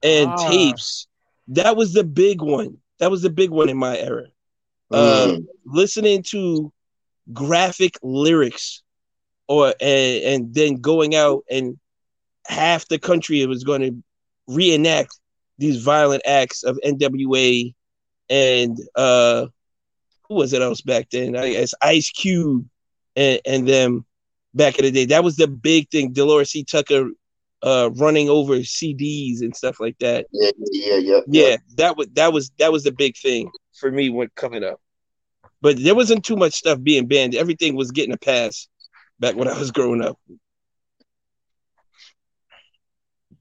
and Ah. tapes. That was the big one. That was the big one in my era. Uh, Mm. listening to graphic lyrics, or and, and then going out and half the country was going to reenact these violent acts of NWA and uh who was it else back then? I guess Ice Cube and, and them back in the day. That was the big thing. Delores C. Tucker uh running over CDs and stuff like that. Yeah, yeah, yeah, Yeah, that was that was that was the big thing for me when coming up. But there wasn't too much stuff being banned. Everything was getting a pass back when I was growing up.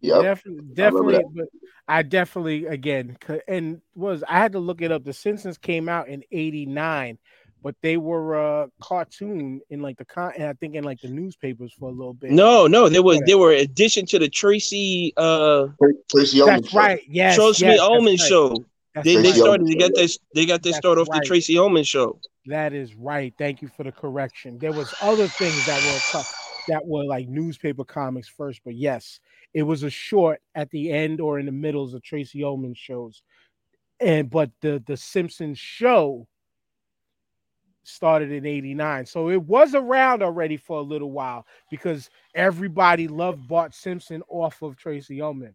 Yep. Definitely, I definitely, that. but I definitely again and was I had to look it up. The Simpsons came out in '89, but they were uh cartoon in like the con. I think in like the newspapers for a little bit. No, no, there was they were addition to the Tracey uh Tracey Ullman that's show. right. Yes, Trust yes, Me that's Ullman right. show. That's They, they right. Tracey started Ullman they got this they got their That's start off the. Tracey Ullman show. That is right. Thank you for the correction. There was other things that were that were like newspaper comics first, but yes, it was a short at the end or in the middles of Tracey Ullman shows. And but the the Simpsons show started in 89. So it was around already for a little while because everybody loved Bart Simpson off of Tracey Ullman.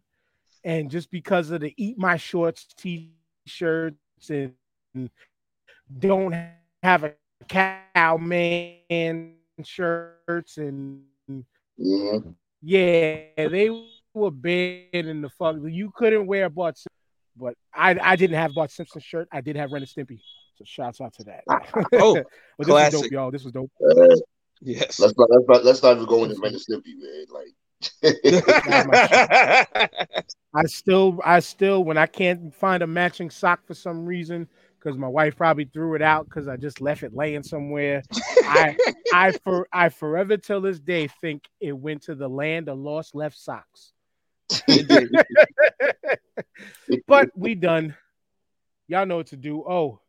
And just because of the Eat My Shorts t-shirts and don't have a cow man shirts and Mhm. yeah, they were banning the fuck. You couldn't wear Bart Simpson, but I I didn't have Bart Simpson shirt. I did have Ren and Stimpy. So shouts out to that. Oh, but this was classic. dope, y'all. This was dope. Uh, Yes. let's not let's not let's not even go into Ren and Stimpy, man. Like I still, I still, when I can't find a matching sock for some reason, because my wife probably threw it out because I just left it laying somewhere. I, I, for, I forever till this day think it went to the land of lost left socks. but we done. Y'all know what to do. Oh,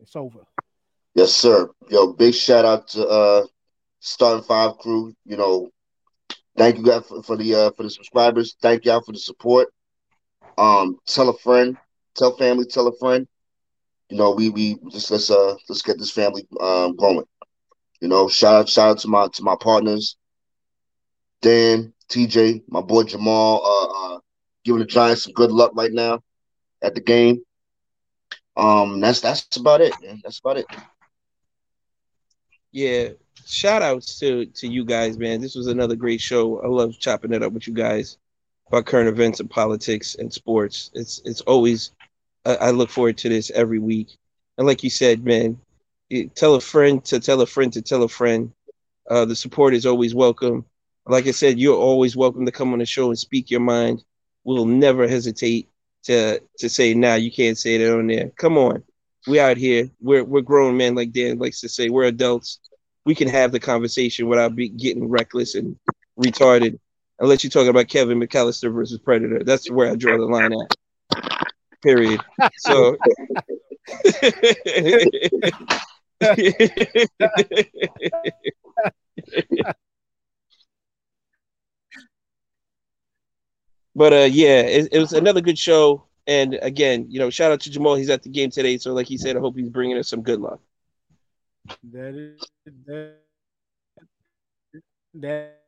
it's over. Yes, sir. Yo, big shout out to uh Starting Five crew. You know, thank you guys for, for the uh for the subscribers. Thank y'all for the support. Um, tell a friend, tell family, tell a friend. You know, we we just let's uh let's get this family um going. You know, shout out shout out to my to my partners, Dan, TJ, my boy Jamal, uh, uh giving the Giants some good luck right now at the game. Um, that's that's about it. Man. That's about it. Yeah. Shout outs to to you guys, man. This was another great show. I love chopping it up with you guys about current events and politics and sports. It's it's always I, I look forward to this every week. And like you said, man, you tell a friend to tell a friend to tell a friend. Uh, the support is always welcome. Like I said, you're always welcome to come on the show and speak your mind. We'll never hesitate to to say, "Nah, you can't say that on there." Come on, we out here. We're we're grown men, like Dan likes to say. We're adults. We can have the conversation without be getting reckless and retarded. Unless you're talking about Kevin McAllister versus Predator, that's where I draw the line at. Period. So. but uh yeah it, it, was another good show and again you know shout out to jamal he's at the game today so like he said i hope he's bringing us some good luck that is that, that,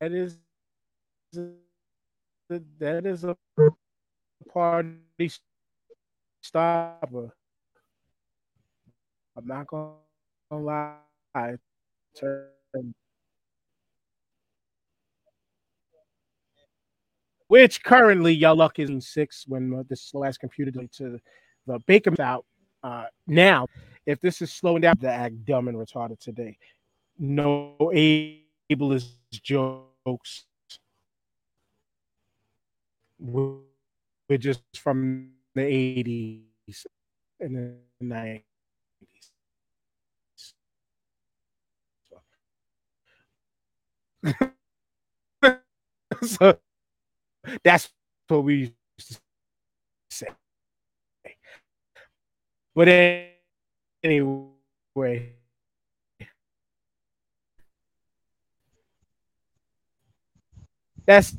that is that is a party stopper i'm not gonna lie which currently y'all luck is in six when this last computer to the Baker out. Uh, now, if this is slowing down, the act dumb and retarded today. No ableist jokes. We're just from the 80s and the 90s. so that's what we used to say. But anyway, that's